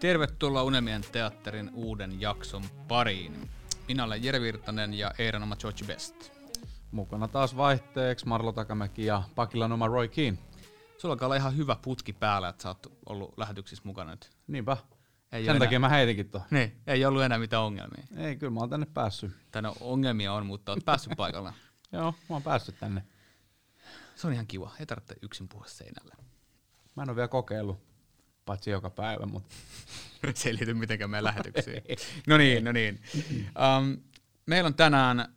Tervetuloa Unelmien teatterin uuden jakson pariin. Minä olen Jere Virtanen ja Eeran oma George Best. Mukana taas vaihteeksi Marlo Takamäki ja Pakilan oma Roy Keane. Sulla alkaa olla ihan hyvä putki päällä, että sä oot ollut lähetyksissä mukana nyt. Niinpä. Ei Sen takia enää, mä heitinkin tuon. niin, ei ollut enää mitään ongelmia. Ei, kyllä mä oon tänne päässyt. No, ongelmia on, mutta oot päässyt paikalle. Joo, mä oon päässyt tänne. Se on ihan kiva, ei tarvitse yksin puhua seinälle. Mä en oo vielä kokeillut, paitsi joka päivä, mutta Se ei liity mitenkään meidän lähetyksiin. No niin, no niin. Um, meillä on tänään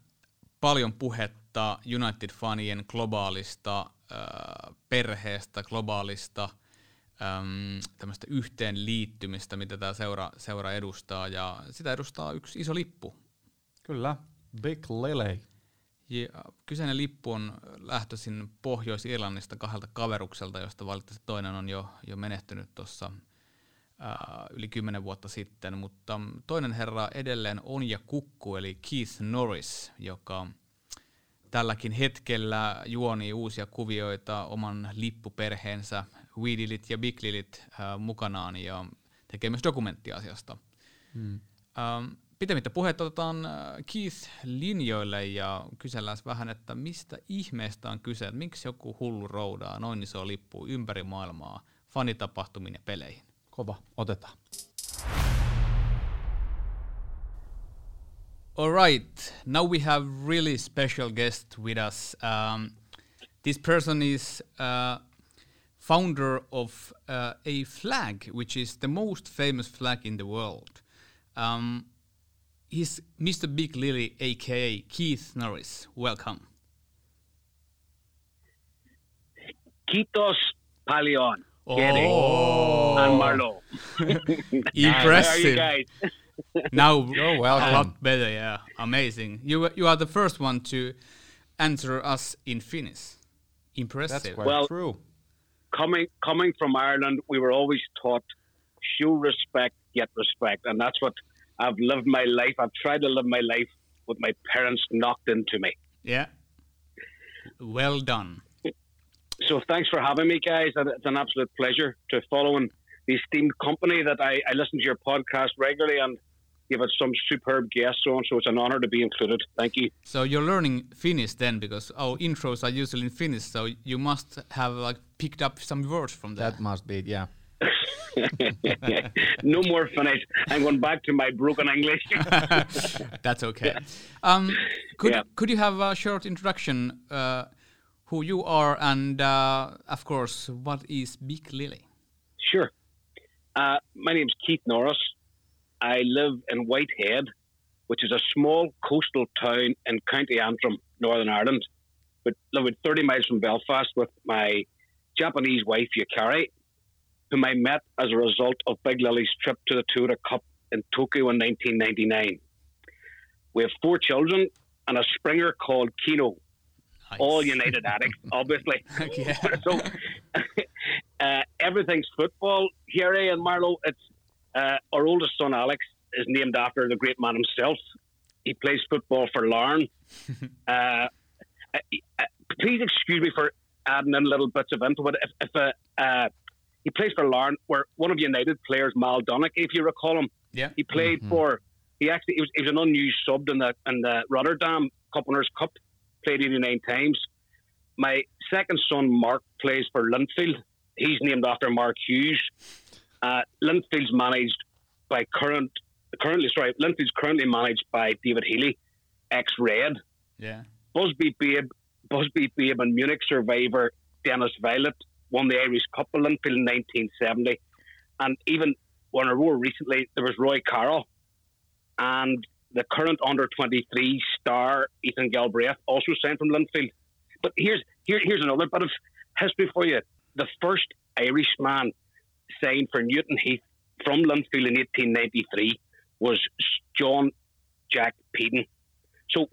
paljon puhetta United-fanien globaalista uh, perheestä, globaalista um, tämmöistä yhteenliittymistä, mitä tämä seura, seura edustaa, ja sitä edustaa yksi iso lippu. kyllä. Big Lily. Ja kyseinen lippu on lähtöisin Pohjois-Irlannista kahdelta kaverukselta, josta valitettavasti toinen on jo, jo menehtynyt tuossa yli kymmenen vuotta sitten, mutta toinen herra edelleen on ja kukku, eli Keith Norris, joka tälläkin hetkellä juonii uusia kuvioita oman lippuperheensä Wee Lilit ja Big Lilit äh, mukanaan ja tekee myös dokumenttiasiasta. Hmm. Ähm, pitemmittä puhetta otetaan äh, Keith linjoille ja kysellään vähän, että mistä ihmeestä on kyse, että miksi joku hullu roudaa noin iso lippu ympäri maailmaa fanitapahtumiin ja peleihin. Kova, otetaan. All right, now we have really special guest with us. Um, this person is uh, founder of uh, a flag, which is the most famous flag in the world. Um, he's Mr. Big Lily, aka Keith Norris. Welcome. Kitos Palion. Oh. And Marlo. How are you Impressive. now oh, You're a welcome. lot um, better, yeah. Amazing. You you are the first one to answer us in Finnish. Impressive. That's quite Well- true. coming coming from Ireland, we were always taught show respect, get respect, and that's what I've lived my life. I've tried to live my life with my parents knocked into me. Yeah. Well done. So thanks for having me, guys. It's an absolute pleasure to following the esteemed company that I, I listen to your podcast regularly and you've had some superb guests on, so it's an honor to be included. Thank you. So you're learning Finnish then because our intros are usually in Finnish, so you must have like picked up some words from that. That must be, yeah. no more Finnish. I'm going back to my broken English. That's okay. Um, could Yeah. could you have a short introduction uh, who you are and uh, of course what is Big Lily? Sure. Uh, my name's Keith Norris. I live in Whitehead, which is a small coastal town in County Antrim, Northern Ireland. But live 30 miles from Belfast with my Japanese wife, Yukari, whom I met as a result of Big Lily's trip to the Toyota Cup in Tokyo in 1999. We have four children and a Springer called Kino, Nice. all United addicts, obviously. Yeah. so uh, everything's football. Here, and Marlow, it's uh, our oldest son Alex is named after the great man himself. He plays football for Larne. uh, uh, uh, please excuse me for adding in little bits of info, but if, if uh, uh, he plays for Larne, where one of United players, Mal Donaghy, if you recall him, Yeah. he played for. He actually he was, he was an unused sub in the in the Rotterdam Cup Winners' Cup. Played 89 times. My second son Mark plays for Linfield. He's named after Mark Hughes. Uh, Linfield's managed by current currently sorry Linfield's currently managed by David Healy, ex Red. Yeah. Busby Babe, Busby Babe and Munich survivor Dennis Viollet won the Irish Cup Linfield in 1970. And even when I more recently, there was Roy Carroll and the current under 23 star Ethan Galbraith also signed from Linfield. But here's here, here's another bit of history for you. The first Irishman signed for Newton Heath from Linfield in 1893 was John Jack Peden. So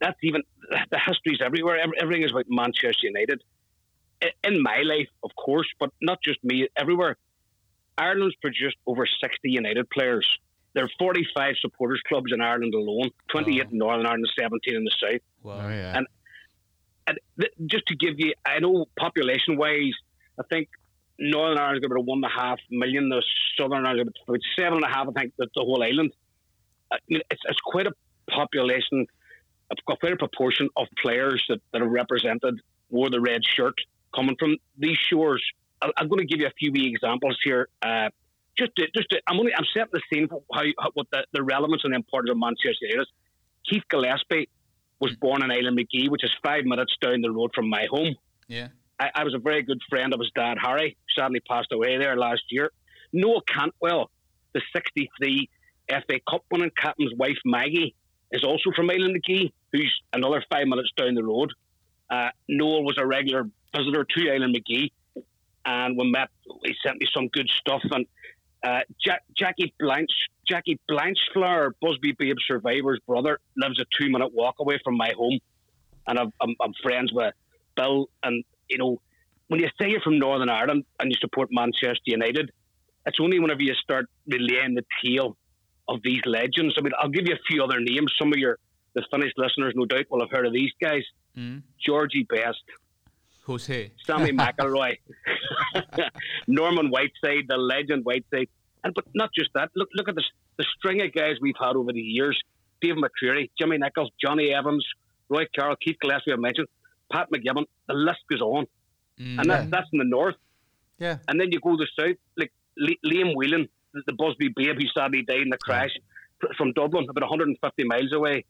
that's even the history's everywhere. Everything is about Manchester United. I- In my life, of course, but not just me. Everywhere, Ireland's produced over sixty United players. there are 45 supporters clubs in Ireland alone, 28 Oh. in Northern Ireland, 17 in the south. Wow. Oh, yeah. And- And th- just to give you, I know population wise, I think Northern Ireland's got about one and a half million. The Southern Ireland's got about seven and a half. I think the, the whole island. I mean, it's, it's quite a population, a quite a proportion of players that, that are represented wore the red shirt coming from these shores. I, I'm going to give you a few wee examples here. Uh, just, to, just to, I'm only I'm setting the scene for how, how what the, the relevance and importance of Manchester United is. Keith Gillespie was born in Islandmagee, which is five minutes down the road from my home. Yeah. I, I was a very good friend of his dad, Harry, sadly passed away there last year. Noel Cantwell, the 63 FA Cup winning captain's wife, Maggie, is also from Islandmagee, who's another five minutes down the road. Uh, Noah was a regular visitor to Islandmagee, and we met. He sent me some good stuff. And uh, Jack, Jackie Blanche, Jackie Blanchflower, Busby Babe survivor's brother, lives a two minute walk away from my home, and I'm, I'm, I'm friends with Bill. And you know, when you say you're from Northern Ireland and you support Manchester United, it's only whenever you start relaying the tale of these legends. I mean, I'll give you a few other names. Some of your the Finnish listeners, no doubt, will have heard of these guys: Mm. Georgie Best, Who's he? Sammy McIlroy, Norman Whiteside, the legend Whiteside, and but not just that. Look, look at the the string of guys we've had over the years: Dave McCreery, Jimmy Nichols, Jonny Evans, Roy Carroll, Keith Gillespie. I mentioned Pat McGibbon. The list goes on, Mm. and that, that's in the north. Yeah. And then you go to the south, like Liam Whelan, the, the Busby Babe, who sadly died in the crash fr- from Dublin, about 150 miles away.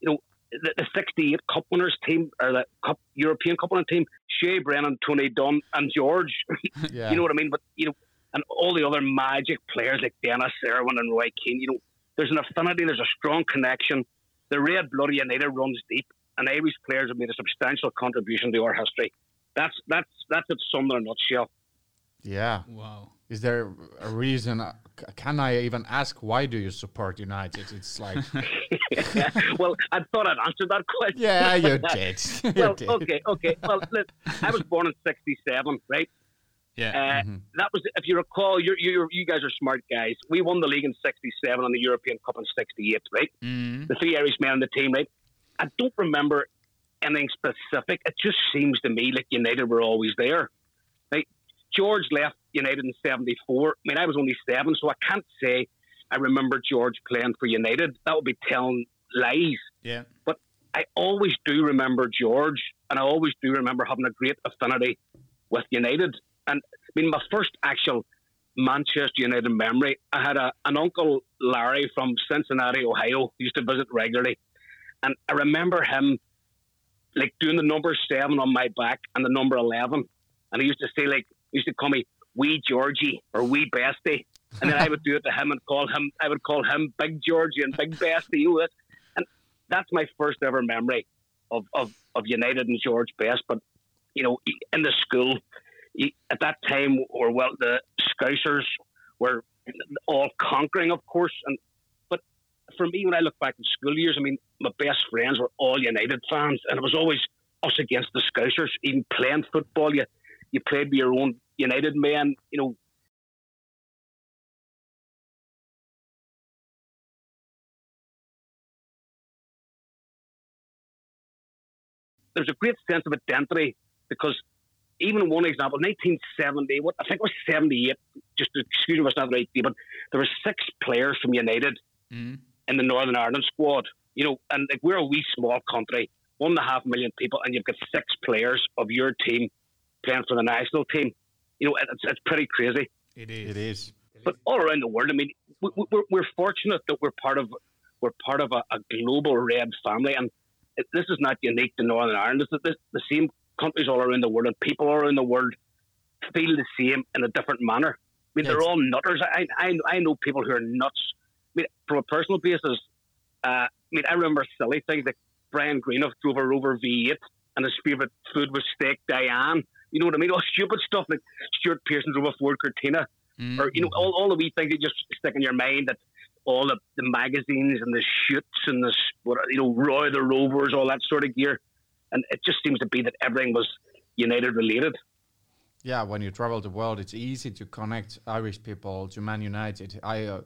You know, the, the 68 Cup winners team, or the Cup European Cup winning team, Shay Brennan, Tony Dunne, and George. Yeah. You know what I mean? But, you know, and all the other magic players like Denis Irwin and Roy Keane, you know, there's an affinity, there's a strong connection. The Red Blood of United runs deep, and Irish players have made a substantial contribution to our history. That's that's that's it summed in a nutshell. yeah. Wow. Is there a reason? uh, Can I even ask why do you support United? It's like, well, I thought I'd answered that question. yeah, you did. You Well, did. okay, okay. Well, look, I was born in '67, right? Yeah. Uh, Mhm. That was, if you recall, you you you guys are smart guys. We won the league in '67 and the European Cup in '68, right? Mm. The three Irish men on the team, right? I don't remember anything specific. It just seems to me like United were always there. George left United in '74. I mean, I was only seven, so I can't say I remember George playing for United. That would be telling lies. Yeah. But I always do remember George, and I always do remember having a great affinity with United. And I mean, my first actual Manchester United memory, I had a, an uncle Larry from Cincinnati, Ohio, used to visit regularly, and I remember him like doing the number seven on my back and the number eleven, and he used to say like, used to call me Wee Georgie or Wee Bestie, and then I would do it to him and call him, I would call him Big Georgie and Big Bestie. You know, and that's my first ever memory of, of, of United and George Best. But you know, in the school, at that time, or well, the Scousers were all conquering, of course. And but for me, when I look back in school years, I mean, my best friends were all United fans, and it was always us against the Scousers. Even playing football, you you played with your own United men. You know, there's a great sense of identity because even one example, 1970, what I think it was 78, just excuse me, was not the right, but there were six players from United Mm. in the Northern Ireland squad. You know, and like we're a wee small country, one and a half million people, and you've got six players of your team playing for the national team. You know, it's, it's pretty crazy. It is. It is. But all around the world, I mean, we, we- we're, we're fortunate that we're part of we're part of a, a global red family, and it, this is not unique to Northern Ireland. This is this, the same countries all around the world, and people all around the world feel the same in a different manner. I mean, they're all nutters. I, I I know people who are nuts. I mean, from a personal basis, uh, I mean, I remember silly things like Brian Greenhoff drove a Rover V8, and his favourite food was steak Diane. You know what I mean? All stupid stuff like Stuart Pearson drove a Ford Cortina Mm. or you know all, all the wee things that just stick in your mind that all the, the magazines and the shoots and the what you know Roy the Rovers all that sort of gear and it just seems to be that everything was United related Yeah, when you travel the world, it's easy to connect Irish people to Man United. I uh,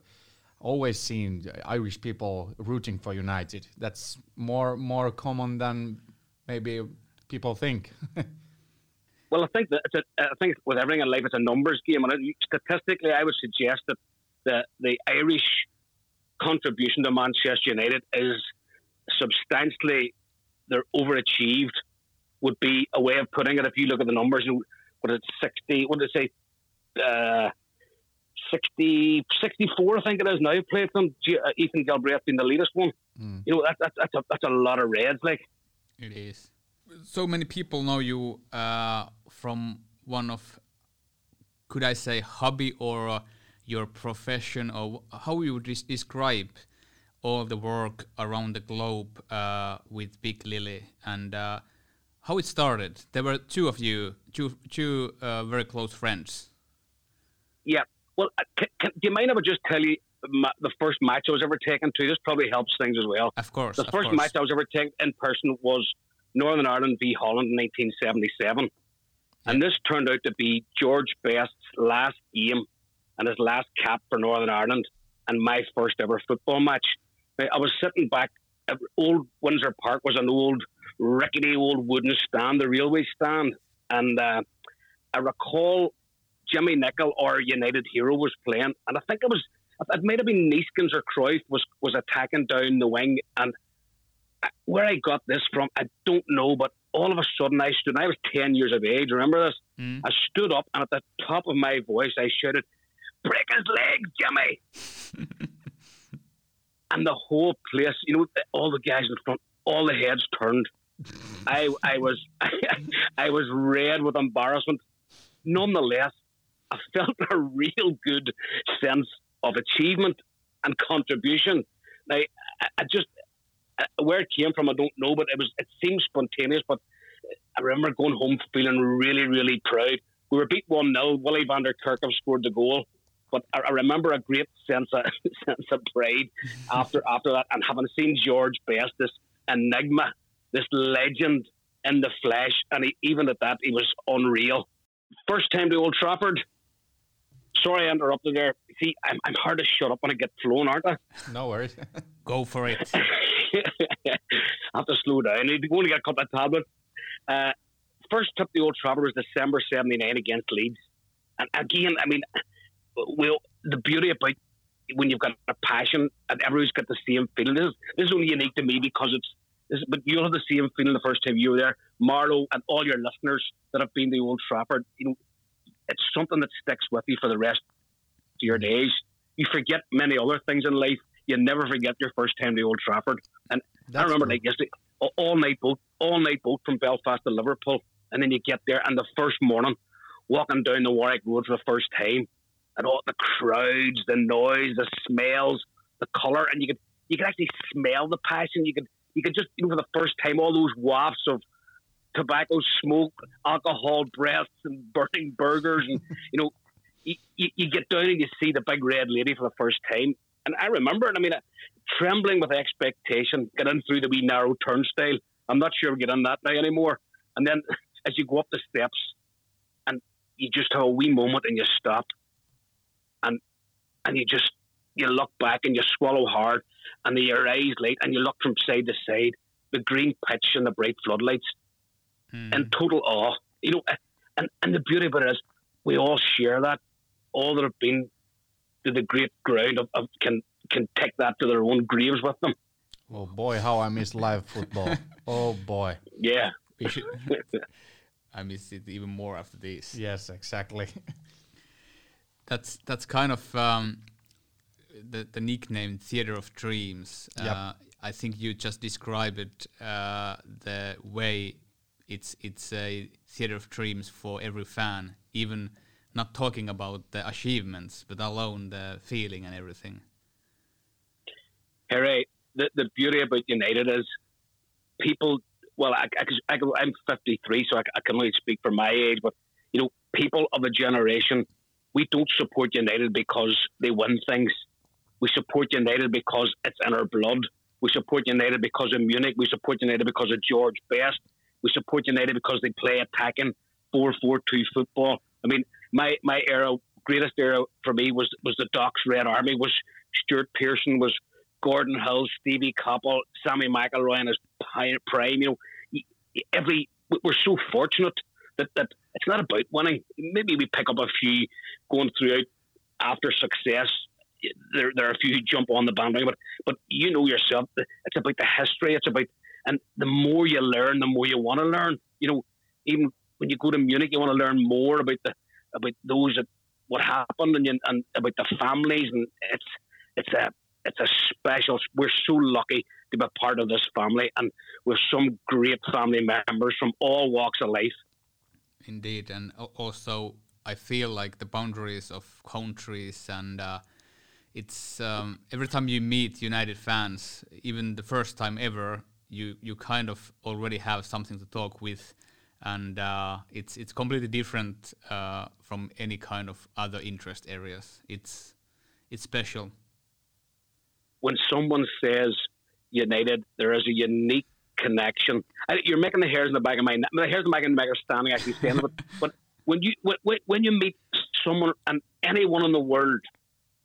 always seen Irish people rooting for United. That's more more common than maybe people think. Well, I think that it's a, I think with everything in life, it's a numbers game, and statistically, I would suggest that the the Irish contribution to Manchester United is substantially they're overachieved. Would be a way of putting it. If you look at the numbers, what it's sixty, what did it say? Uh, 60, 64, I think it is now. Played them. Uh, Ethan Galbraith being the latest one. Mm. You know that, that, that's a that's a lot of reds. Like it is. So many people know you uh, from one of, could I say, hobby or uh, your profession, or how you would describe all the work around the globe uh, with Big Lily and uh, how it started. There were two of you, two, two uh, very close friends. Yeah. Well, uh, can, can, do you mind if I just tell you my, the first match I was ever taken to? This probably helps things as well. Of course. The first course. match I was ever taken in person was Northern Ireland v Holland in 1977. And this turned out to be George Best's last game and his last cap for Northern Ireland and my first ever football match. I was sitting back old Windsor Park was an old rickety old wooden stand, the railway stand. And uh, I recall Jimmy Nicholl or United Hero was playing, and I think it was it might have been Neeskens or Cruyff was was attacking down the wing, and where I got this from, I don't know, but all of a sudden I stood, I was 10 years of age, remember this? Mm. I stood up and at the top of my voice I shouted, Break his legs, Jimmy! and the whole place, you know, all the guys in front, all the heads turned. I, I was, I, I was red with embarrassment. Nonetheless, I felt a real good sense of achievement and contribution. Now, I just, uh, Uh, where it came from, I don't know, but it was it seemed spontaneous. But I remember going home feeling really, really proud. We were beat one 0 Willy van de Kerkhof scored the goal, but I, I, remember a great sense of sense of pride after after that, and having seen George Best, this enigma, this legend in the flesh, and he, even at that, he was unreal. First time to Old Trafford. Sorry, I interrupted there. See, I'm, I'm hard to shut up when I get flown, aren't I? No worries. Go for it. To slow down. I need to go and get a couple of tablets. Uh, first trip to Old Trafford was December 79 against Leeds. And again, I mean, well, the beauty about when you've got a passion and everyone's got the same feeling. This is, this is only unique to me because it's, this, but you'll have the same feeling the first time you were there. Marlowe and all your listeners that have been to Old Trafford, you know, it's something that sticks with you for the rest of your days. You forget many other things in life. You never forget your first time to Old Trafford. And That's I remember like yesterday, all night boat, all night boat from Belfast to Liverpool, and then you get there, and the first morning, walking down the Warwick Road for the first time, and all the crowds, the noise, the smells, the colour, and you could you could actually smell the passion. You could you could just you know for the first time all those wafts of tobacco smoke, alcohol breaths, and burning burgers, and you know. You, you, you get down and you see the big red lady for the first time, and I remember it. I mean, uh, trembling with expectation, getting through the wee narrow turnstile. I'm not sure we get on that now anymore. And then as you go up the steps, and you just have a wee moment and you stop, and and you just you look back and you swallow hard, and your eyes light, and you look from side to side, the green pitch and the bright floodlights, mm. and total awe. You know, and and the beauty of it is we all share that. All that have been to the great ground of, of, can can take that to their own graves with them. Oh boy, how I miss live football! oh boy. Yeah. I miss it even more after this. Yes, exactly. that's that's kind of um, the the nickname Theater of Dreams. Yep. Uh, I think you just described uh, the way it's it's a theater of dreams for every fan, even not talking about the achievements, but alone the feeling and everything. Harry, the, the beauty about United is people. Well, I, I, I, am 53, so I, I can only speak for my age. But you know, people of a generation, we don't support United because they win things. We support United because it's in our blood. We support United because of Munich. We support United because of George Best. We support United because they play attacking 4 4 2 football. I mean, my my era greatest era for me was was the Doc's Red Army. Was Stuart Pearson? Was Gordon Hill, Stevie Coppell, Sammy McIlroy in his prime? You know, every we're so fortunate that that it's not about winning. Maybe we pick up a few going throughout after success. There, there are a few who jump on the bandwagon, but but you know yourself, it's about the history. It's about and the more you learn, the more you want to learn. You know, even when you go to Munich, you want to learn more about the about those that what happened and, and about the families, and it's it's a it's a special. We're so lucky to be part of this family, and with some great family members from all walks of life. Indeed, and also I feel like the boundaries of countries and. Uh, it's um, every time you meet United fans, even the first time ever, you you kind of already have something to talk with, and uh, it's it's completely different uh, from any kind of other interest areas. It's it's special. When someone says United, there is a unique connection. I, you're making the hairs in the back of my neck. The hairs in the back of my neck are standing actually standing. but, but when you when, when you meet someone and anyone in the world,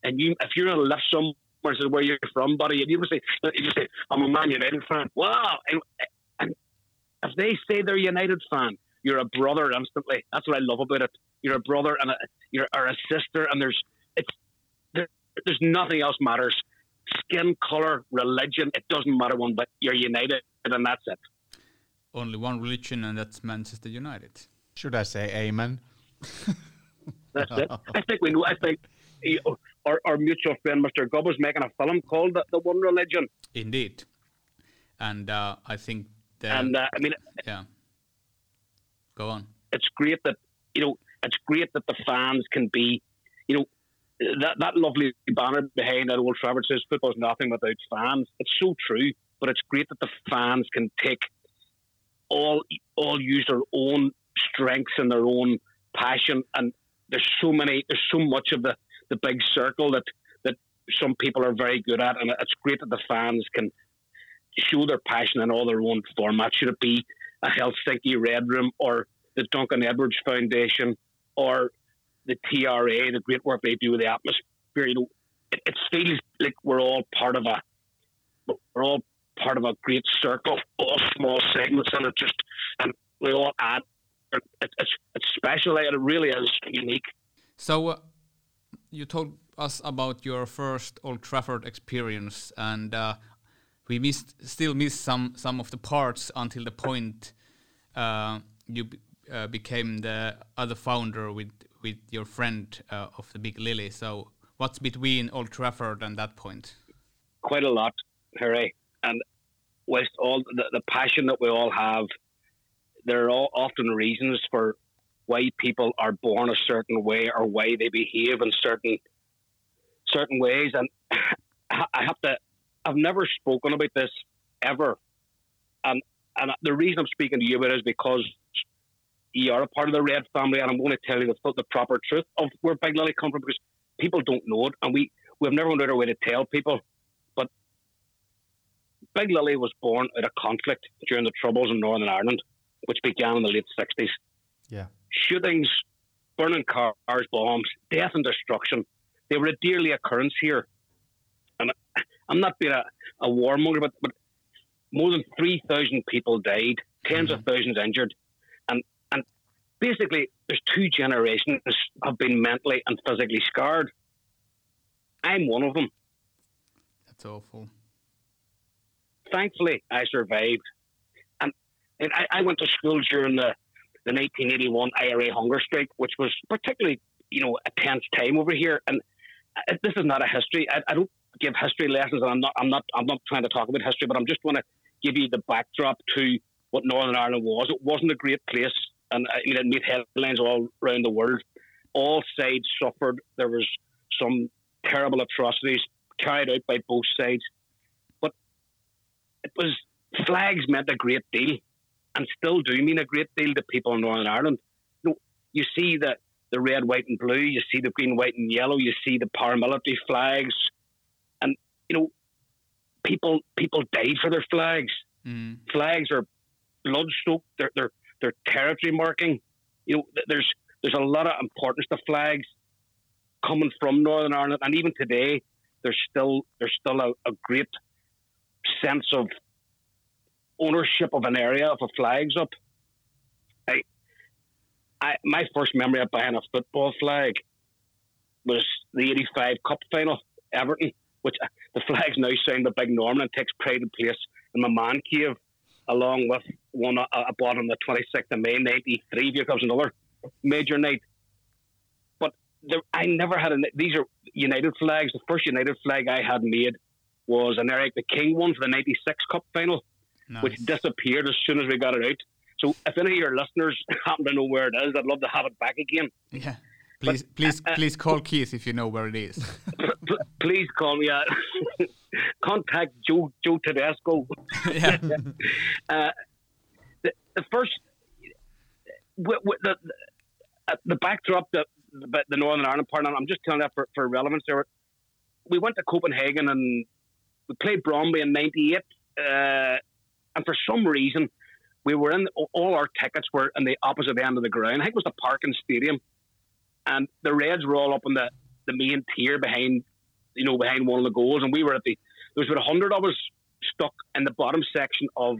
and you if you're gonna lift someone says where you're from, buddy, and you say you say I'm a Man United fan. Wow, and if they say they're a United fan, you're a brother instantly. That's what I love about it. You're a brother and a, you're or a sister, and there's it's there, there's nothing else matters. Skin color, religion, it doesn't matter one, but you're united, and that's it. Only one religion, and that's Manchester United. Should I say amen? that's it. I think we know. I think our, our mutual friend Mr. Gubb was making a film called The, the One Religion. Indeed, and uh, I think that. And uh, I mean, yeah. Go on. It's great that you know. It's great that the fans can be, you know, that that lovely banner behind that Old Trafford says "Football's nothing without fans." It's so true, but it's great that the fans can take all all use their own strengths and their own passion and there's so many there's so much of the the big circle that that some people are very good at, and it's great that the fans can show their passion in all their own formats. Should it be a Helsinki Red Room or the Duncan Edwards Foundation or the TRA, the great work they do with the atmosphere. You know, it, it feels like we're all part of a we're all part of a great circle, all small segments, and it just and we all add. It, it's it's special. It really is unique. So, uh, you told us about your first Old Trafford experience, and uh, we missed still missed some some of the parts until the point uh, you uh, became the other founder with with your friend uh, of the Big Lily. So, what's between Old Trafford and that point? Quite a lot, Harry, and with all the, the passion that we all have, there are often reasons for why people are born a certain way or why they behave in certain certain ways. And I have to, I've never spoken about this ever. And and the reason I'm speaking to you about it is because you are a part of the Red family, and I'm going to tell you the, the proper truth of where Big Lily come from because people don't know it, and we we've never found out our way to tell people. But Big Lily was born out of conflict during the Troubles in Northern Ireland, which began in the late '60s. Yeah shootings, burning cars, bombs, death and destruction. They were a daily occurrence here. I'm not being a, a warmonger, but, but more than 3,000 people died, 10s mm-hmm. of thousands injured. And, and basically, there's two generations have been mentally and physically scarred. I'm one of them. That's awful. Thankfully, I survived. And, and I, I went to school during the the 1981 IRA hunger strike, which was particularly, you know, a tense time over here. And uh, this is not a history. I, I don't give history lessons, and I'm not, I'm not, I'm not trying to talk about history, but I'm just going to give you the backdrop to what Northern Ireland was. It wasn't a great place, and uh, I mean, it made headlines all around the world. All sides suffered. There was some terrible atrocities carried out by both sides, but it was flags meant a great deal and still do mean a great deal to people in Northern Ireland. You, know, you see the, the red, white, and blue, you see the green, white, and yellow, you see the paramilitary flags, you know, people people died for their flags. Mm. Flags are blood soaked. They're, they're they're territory marking. You know, there's there's a lot of importance to flags, coming from Northern Ireland, and even today, there's still there's still a, a great sense of ownership of an area of a flags up. I, I my first memory of buying a football flag was the '85 Cup final, Everton, which uh, the flag's now signed by Big Norman and takes pride in place in my man cave, along with one I, I bought on the 26th of May '93 because another major night. But there, I never had a. These are United flags. The first United flag I had made was an Eric the King one for the '96 Cup final, Nice. which disappeared as soon as we got it out. So if any of your listeners happen to know where it is, I'd love to have it back again. yeah. Please, please, uh, please call Keith if you know where it is. Please call me. Uh, contact Joe Joe Tedesco. yeah. Uh, the, the first, w- w- the, the, uh, the backdrop, the, the the Northern Ireland part, and I'm just telling that for, for relevance there. We went to Copenhagen and we played Brøndby in '98, uh, and for some reason, we were in all our tickets were in the opposite end of the ground. I think it was the Parken Stadium, and the Reds were all up in the the main tier behind, you know, behind one of the goals, and we were at the. There was about a hundred of us stuck in the bottom section of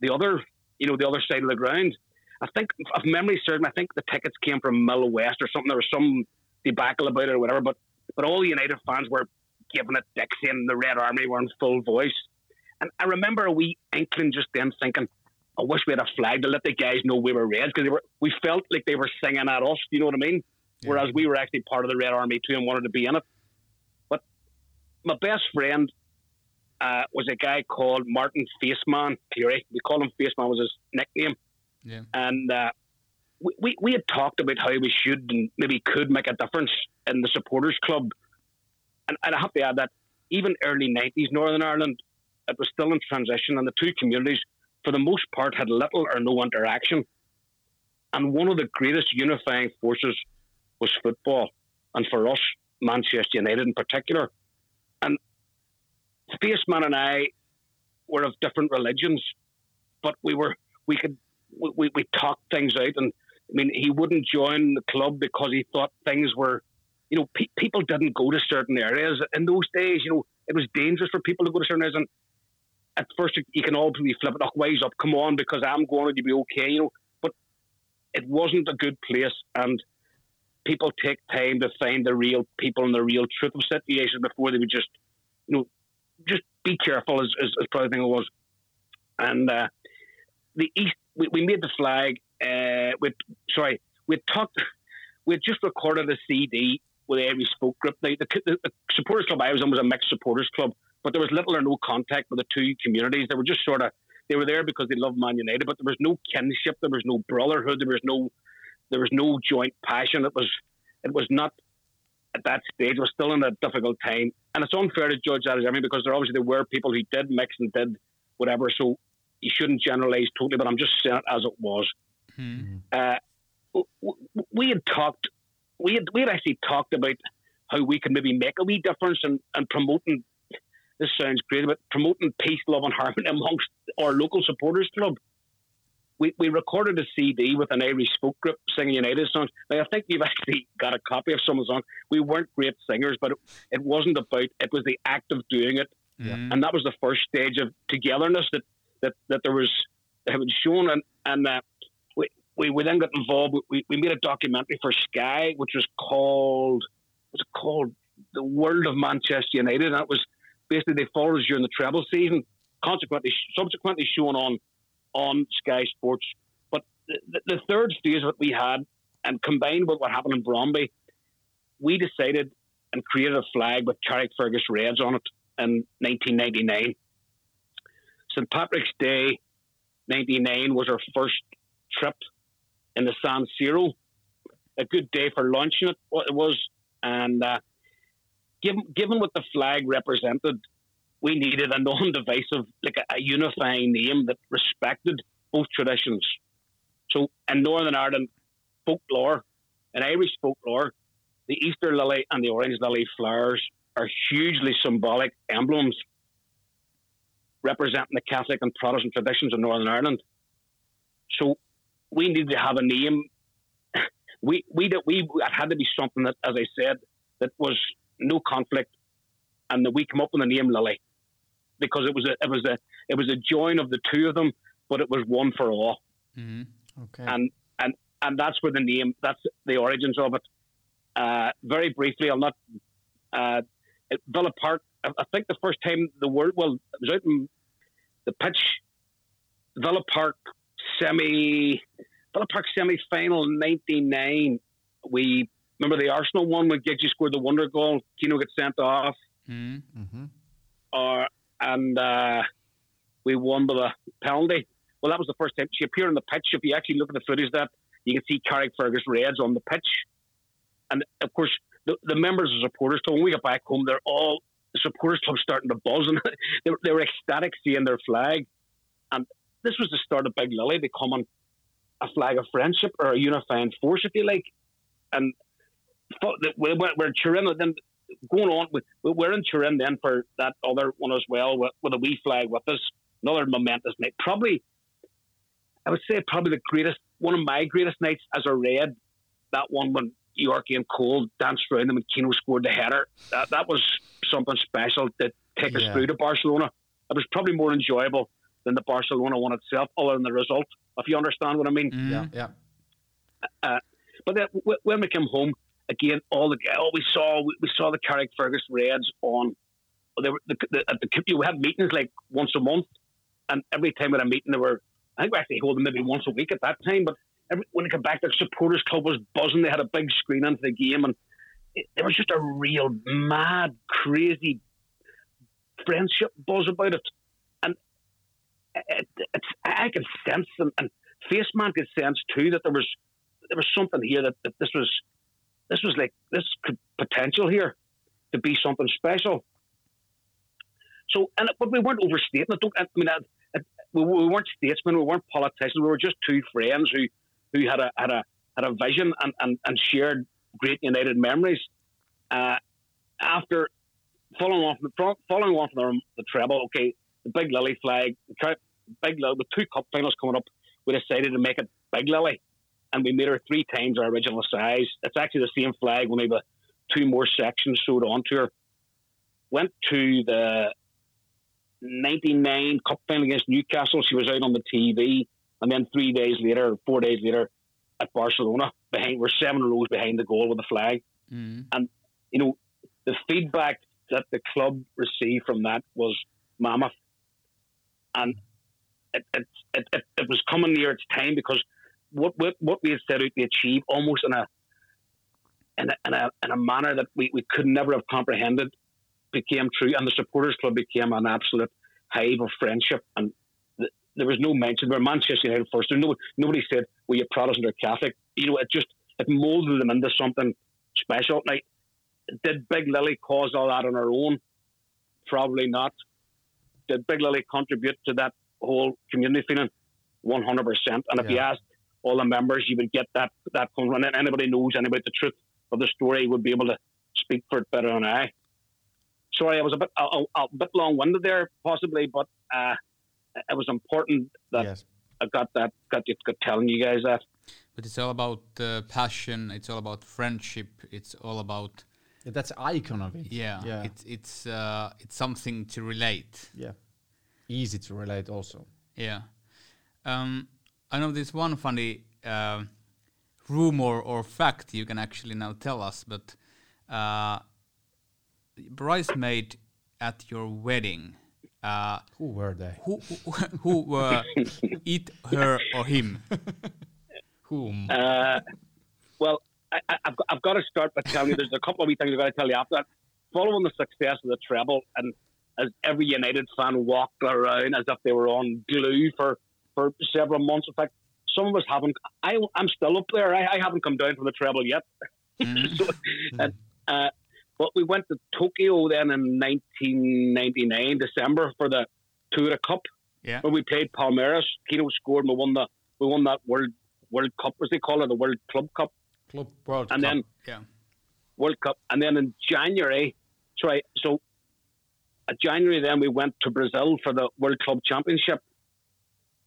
the other, you know, the other side of the ground. I think, if memory serves me, I think the tickets came from Mill West or something. There was some debacle about it or whatever, but but all the United fans were giving it Dixie and the Red Army were in full voice. And I remember a wee inkling just then thinking, I wish we had a flag to let the guys know we were Reds because we felt like they were singing at us. Do you know what I mean? Yeah. Whereas we were actually part of the Red Army too and wanted to be in it. My best friend uh, was a guy called Martin Faceman Cleary. We call him Faceman was his nickname. Yeah. And uh, we, we, we had talked about how we should and maybe could make a difference in the supporters club. And, and I have to add that even early 90s Northern Ireland, it was still in transition, and the two communities, for the most part, had little or no interaction. And one of the greatest unifying forces was football, and for us, Manchester United in particular. And Faceman and I were of different religions, but we were we could we, we, talked things out. And I mean, he wouldn't join the club because he thought things were, you know, pe- people didn't go to certain areas in those days. You know, it was dangerous for people to go to certain areas. And at first, you can all be flipping, oh, wise up, come on, because I'm going to be okay, you know. But it wasn't a good place, and people take time to find the real people and the real truth of situations before they would just, you know, just be careful, as, as, probably thing it was. And uh, the East, we, we made the flag. Uh, with sorry, we talked. We just recorded a CD with every spoke Group. Now, the, the, the supporters club I was in was a mixed supporters club, but there was little or no contact with the two communities. They were just sort of they were there because they loved Man United, but there was no kinship, there was no brotherhood, there was no there was no joint passion. It was it was not at that stage. It was still in a difficult time, and it's unfair to judge that as everything because there obviously there were people who did mix and did whatever. So you shouldn't generalize totally, but I'm just saying it as it was. Hmm. Uh, w- w- we had talked, we had we had actually talked about how we could maybe make a wee difference in, in promoting. This sounds great, but promoting peace, love, and harmony amongst our local supporters club. We, we recorded a CD with an Irish folk group singing United songs. Now I think you've actually got a copy of some of the songs. We weren't great singers, but it, it wasn't about. It was the act of doing it, Hmm. and that was the first stage of togetherness that that, that there was that had been shown, and and uh, we, we we then got involved. We, we made a documentary for Sky, which was called was it called The World of Manchester United, and it was basically they followed us during the treble season. Consequently, subsequently shown on on Sky Sports. But the, the, third stage that we had, and combined with what happened in Brøndby, we decided and created a flag with Carrickfergus Reds on it in 1999. St Patrick's Day, 99 was our first trip in the San Siro. A good day for lunching it it was, and uh, given given what the flag represented, we needed a non-divisive, like a, a unifying name that respected both traditions. So in Northern Ireland folklore, in Irish folklore, the Easter lily and the orange lily flowers are hugely symbolic emblems representing the Catholic and Protestant traditions of Northern Ireland. So we needed to have a name. We we we it had to be something that, as I said, that was no conflict, and that we come up with the name Lily because it was a it was a it was a join of the two of them, but it was one for all. Mm-hmm. Okay. and and and that's where the name that's the origins of it. Uh, very briefly, I'll not. Uh, Villa Park, I, I think the first time the word well, it was out in the pitch, Villa Park semi, Villa Park semi final '99. We remember the Arsenal one when Giggsy scored the wonder goal. Keano gets sent off, Mm-hmm. hmm or and uh, we won by a penalty. Well, that was the first time she appeared on the pitch. If you actually look at the footage, that you can see Carrickfergus Reds on the pitch, and of course the, the members of supporters So When we got back home, they're all the supporters club starting to buzz, and they, were- they were ecstatic seeing their flag. And this was the start of Big Lily becoming a flag of friendship or a unifying force, if you like. And we're in Turin, and then going on, we, we're in Turin then for that other one as well with, with a wee flag with us. Another momentous night. Probably, I would say, probably the greatest, one of my greatest nights as a Red. That one when Yorkie and Cole danced around them and Keano scored the header. That, that was something special to take us through to Barcelona. It was probably more enjoyable than the Barcelona one itself, other than the result, if you understand what I mean. Mm-hmm. Yeah, yeah. But then w- when we came home again, all the all we saw we, we saw the Carrickfergus Reds on. They were the, the, the you had meetings like once a month, and every time at a meeting they were. I think we actually hold them maybe once a week at that time. But every, when they come back, the supporters club was buzzing. They had a big screen into the game, and it, was just a real mad, crazy friendship buzz about it. And it, I could sense, them, and, and Faceman could sense too, that there was there was something here that, that this was this was like this potential here to be something special. So, and but we weren't overstating it. Don't, I mean, we, we weren't statesmen, we weren't politicians. We were just two friends who who had a had a had a vision and, and, and shared great united memories. Uh, after following on from following on from the, the treble, okay, the Big Lily flag, the Big Lily, with two cup finals coming up, we decided to make it Big Lily and we made her three times our original size. It's actually the same flag, only with two more sections sewed onto her. Went to the 99 Cup final against Newcastle. She was out on the TV. And then three days later, four days later, at Barcelona, behind we're seven rows behind the goal with the flag. Mm-hmm. You know, the feedback that the club received from that was mammoth. And it, it, it, it was coming near its time because what what, what we had set out to achieve almost in a in a, in a, in a manner that we, we could never have comprehended became true. And the supporters club became an absolute hive of friendship. And th- there was no mention we were Manchester United first there no, nobody said well you're Protestant or Catholic? You know it just it molded them into something special. Now did Big Lily cause all that on her own? Probably not. Did Big Lily contribute to that whole community feeling? 100% and if you Yeah. Asked all the members, you would get that that from and anybody knows any about the truth of the story would be able to speak for it better than I. Sorry, I was a bit a, a, a bit long winded there, possibly, but uh, it was important that yes. I got that got, got telling you guys that. But it's all about uh, passion. It's all about friendship. It's all about Yeah, That's icon of it. yeah. Yeah. It's it's uh, it's something to relate. yeah. Easy to relate also. Yeah. Um, I know there's one funny uh, rumor or fact you can actually now tell us, but uh, bridesmaid at your wedding. Uh, Who were they? who who, who were it her or him? Whom? Uh, well, I, I- I've, got, I've got to start by telling you there's a couple of wee things I've got to tell you after that. Following the success of the treble, and as every United fan walked around as if they were on glue for, for several months. In fact, some of us haven't. I, I'm still up there. I, I haven't come down from the treble yet. Mhm. so, and, uh, but we went to Tokyo then in 1999, December, for the Toyota Cup Yeah. when we played Palmeiras. Keano scored and we won the we won that World World Cup, as they call it, the World Club Cup, Club World and Cup. then Yeah. World Cup, and then in January, sorry, so at January then we went to Brazil for the World Club Championship,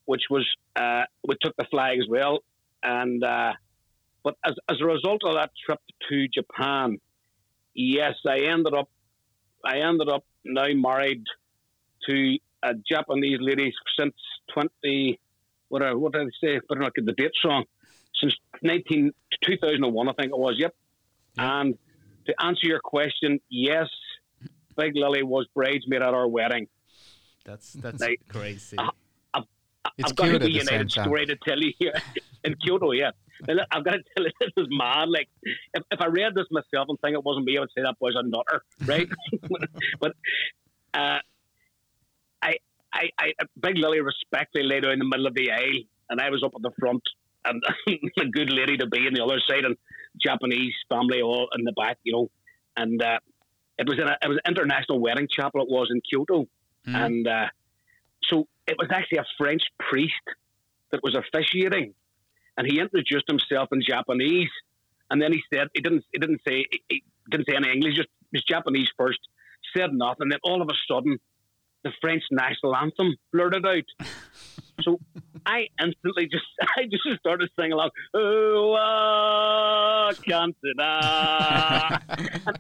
which was uh, we took the flag as well, and uh, but as as a result of that trip to Japan, yes, I ended up, I ended up now married to a Japanese lady since 20, what, uh, what did I say? Better not get the date wrong. Since 19, 2001, I think it was, yep. And to answer your question, yes, Big Lily was bridesmaid at our wedding. That's that's crazy. uh, It's I've got a at the same United story to tell you here in Kyoto. Yeah, I've got to tell you, this is mad. Like, if, if I read this myself and think it wasn't me, I would say that boy's a nutter, right? but uh, I, I, I, Big Lily respectfully lay down in the middle of the aisle, and I was up at the front, and a good lady to be on the other side, and Japanese family all in the back, you know, and uh, it was in a, it was an international wedding chapel. It was in Kyoto, Mm. and uh, so it was actually a French priest that was officiating, and he introduced himself in Japanese, and then he said he didn't he didn't say he didn't say any English, just was Japanese first, said nothing, then all of a sudden, the French national anthem blurted out. so I instantly just I just started singing along. Oh, ah, Cantona.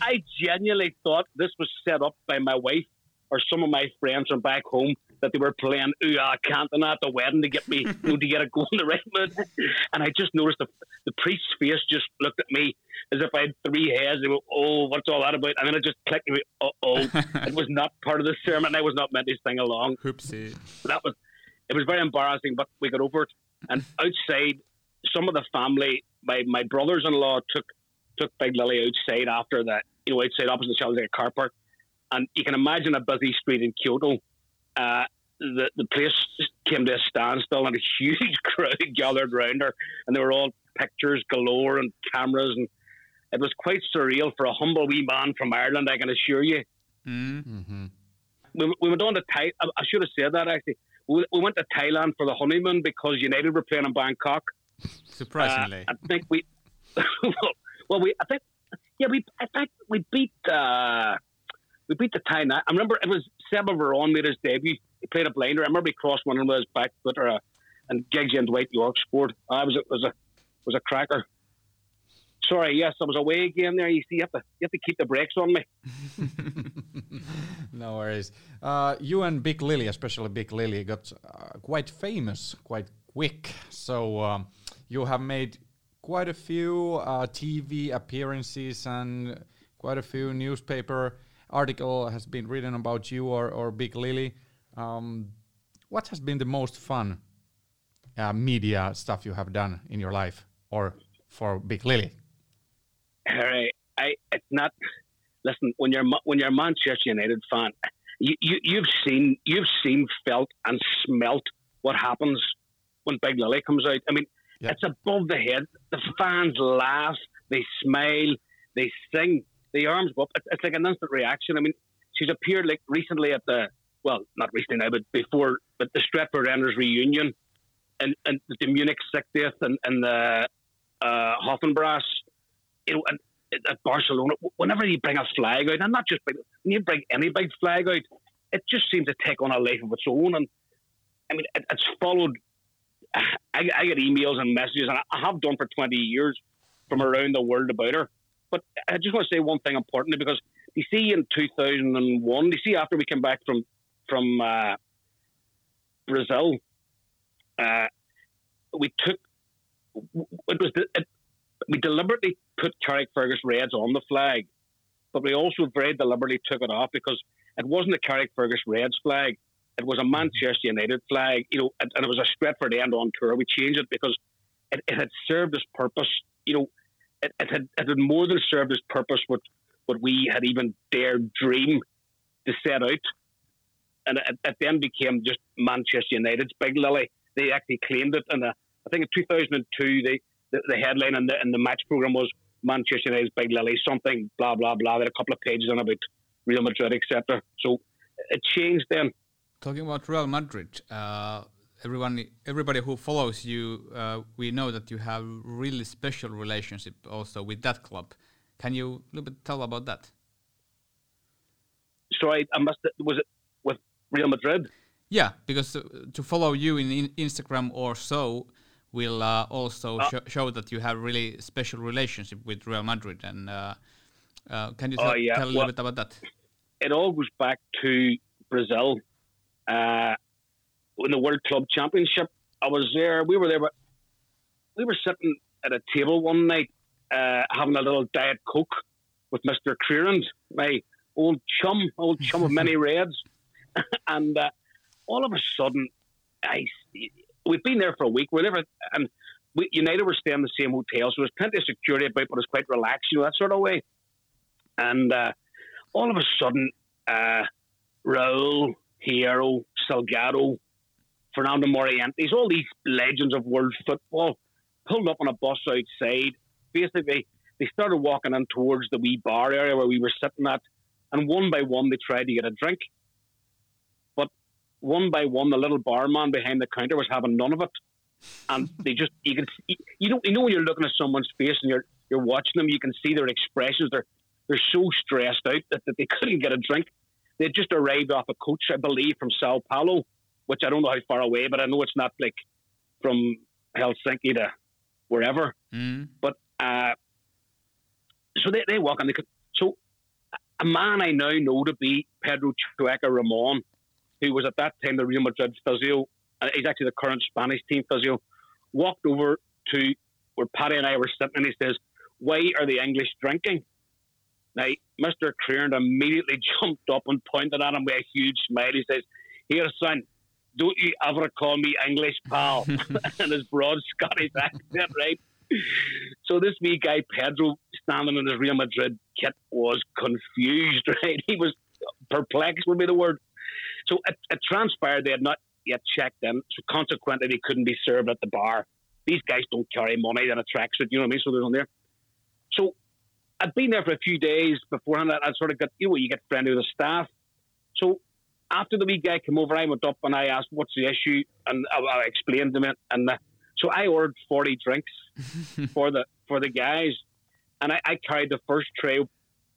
I genuinely thought this was set up by my wife or some of my friends from back home that they were playing Ooh Ah Cantona at the wedding to get me you know, to get it going the right mood. And I just noticed the, the priest's face just looked at me as if I had three heads. They went, Oh, what's all that about? And then it just clicked me, uh oh. it was not part of the sermon. I was not meant to sing along Hoopsie. that was it was very embarrassing, but we got over it. And outside, some of the family, my my brothers-in-law took took Big Lily outside after that, you know, outside opposite the Chelsea car park, and you can imagine a busy street in Kyoto. Uh, the the place came to a standstill, and a huge crowd gathered around her, and they were all pictures galore and cameras, and it was quite surreal for a humble wee man from Ireland. I can assure you Mm. hmm we, we went on to Thai. I, I should have said that actually. We, we went to Thailand for the honeymoon because United were playing in Bangkok. Surprisingly. Uh, I think we, well, well, we, I think, yeah, we, I think we beat, uh, we beat the. Ni- I remember it was Seba Veron made his debut. He played a blinder. I remember he crossed one of his back foot or a, and Giggsy and Dwight Yorke scored. Uh, was a, was a, was a cracker. Sorry, yes, I was away again there. You see, you have to, you have to keep the brakes on me. no worries. Uh, you and Big Lily, especially Big Lily, got uh, quite famous quite quick. So um, you have made quite a few uh, TV appearances and quite a few newspaper article has been written about you or, or Big Lily. Um, what has been the most fun uh, media stuff you have done in your life or for Big Lily? All right, I it's not. Listen, when you're when you're a Manchester United fan, you, you you've seen you've seen, felt, and smelt what happens when Big Lily comes out. I mean, Yeah. it's above the head. The fans laugh, they smile, they sing, the arms go up. It's, it's like an instant reaction. I mean, she's appeared like recently at the well, not recently now, but before, but the Stretford Enders reunion, and and the Munich 60th and and the uh, Hoffenbrass you know, and at Barcelona, whenever you bring a flag out, and not just big, when you bring any big flag out, it just seems to take on a life of its own. And I mean, it, it's followed. I, I get emails and messages, and I have done for 20 years from around the world about her. But I just want to say one thing importantly because you see, in 2001, you see, after we came back from from uh, Brazil, uh, we took it was it, we deliberately put Carrickfergus Reds on the flag, but we also very deliberately took it off because it wasn't a Carrickfergus Reds flag. It was a Manchester United flag, you know, and, and it was a Stretford end on tour. We changed it because it, it had served its purpose. You know, it, it had it had more than served its purpose what what we had even dared dream to set out. And it, it then became just Manchester United's big lily. They actually claimed it, and I think in 2002 they the, the headline in the in the match program was Manchester United's big lily, something blah blah blah. They had a couple of pages on about Real Madrid, etc. So it changed then. Talking about Real Madrid, uh, everyone, everybody who follows you, uh, we know that you have really special relationship also with that club. Can you a little bit tell about that? Sorry, I must. Was it with Real Madrid? Yeah, because uh, to follow you in, in Instagram or so will uh, also Uh, sho show that you have really special relationship with Real Madrid, and uh, Uh, can you Oh, tell, yeah. tell a little Well- bit about that? It all goes back to Brazil. Uh, in the World Club Championship, I was there. We were there, but we were sitting at a table one night uh, having a little Diet Coke with Mr. Crerand, my old chum, old chum of many reds. and uh, all of a sudden, I, we've been there for a week. We're never, and we, United were staying in the same hotel, so there was plenty of security about, but it was quite relaxed, you know, that sort of way. And uh, all of a sudden, uh, Raul, Hierro, Salgado, Fernando Morientes, all these legends of world football pulled up on a bus outside. Basically, they started walking in towards the wee bar area where we were sitting at, and one by one they tried to get a drink. But one by one, the little barman behind the counter was having none of it, and they just you can see, you know you know when you're looking at someone's face and you're you're watching them, you can see their expressions. They're they're so stressed out that, that they couldn't get a drink. They just arrived off a coach, I believe, from Sao Paulo, which I don't know how far away, but I know it's not like from Helsinki to wherever. Mm. But uh, so they, they walk on the so a man I now know to be Pedro Chueca Ramon, who was at that time the Real Madrid physio, and he's actually the current Spanish team physio, walked over to where Paddy and I were sitting, and he says, "Why are the English drinking?" Now, Mr. Crerand immediately jumped up and pointed at him with a huge smile. He says, Here, son, don't you ever call me English, pal. and his broad Scottish accent, right? So this wee guy, Pedro, standing in his Real Madrid kit, was confused, right? He was perplexed, would be the word. So it, it transpired they had not yet checked in, so consequently they couldn't be served at the bar. These guys don't carry money in a tracksuit, you know what I mean? So they're on there. So I'd been there for a few days beforehand. I sort of got, you know, you get friendly with the staff. So after the wee guy came over, I went up and I asked, what's the issue? And I, I explained to him. And uh, so I ordered 40 drinks for the for the guys. And I, I carried the first tray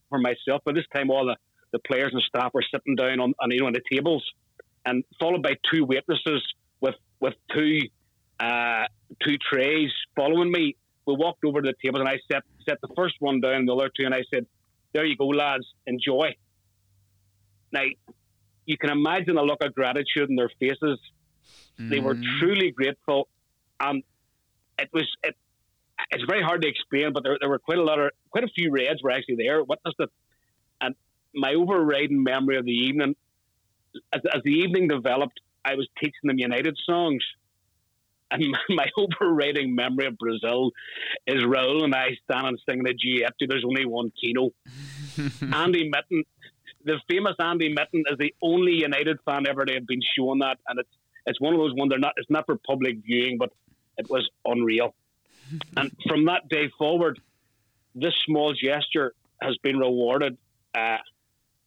for myself. But this time, all the, the players and staff were sitting down on, on, you know, on the tables and followed by two waitresses with, with two, uh, two trays following me we walked over to the tables, and I set set the first one down and the other two and I said, There you go, lads, enjoy. Now you can imagine the look of gratitude in their faces. They were Mm. truly grateful and it was it it's very hard to explain, but there, there were quite a lot of quite a few Reds were actually there, witnessed it. And my overriding memory of the evening as, as the evening developed, I was teaching them United songs. And my, my overriding memory of Brazil is Raul and I standing and singing a duet to There's Only One Keano. Andy Mitten, the famous Andy Mitten, is the only United fan ever to have been shown that. And it's it's one of those ones, they're not, it's not for public viewing, but it was unreal. and from that day forward, this small gesture has been rewarded. Uh,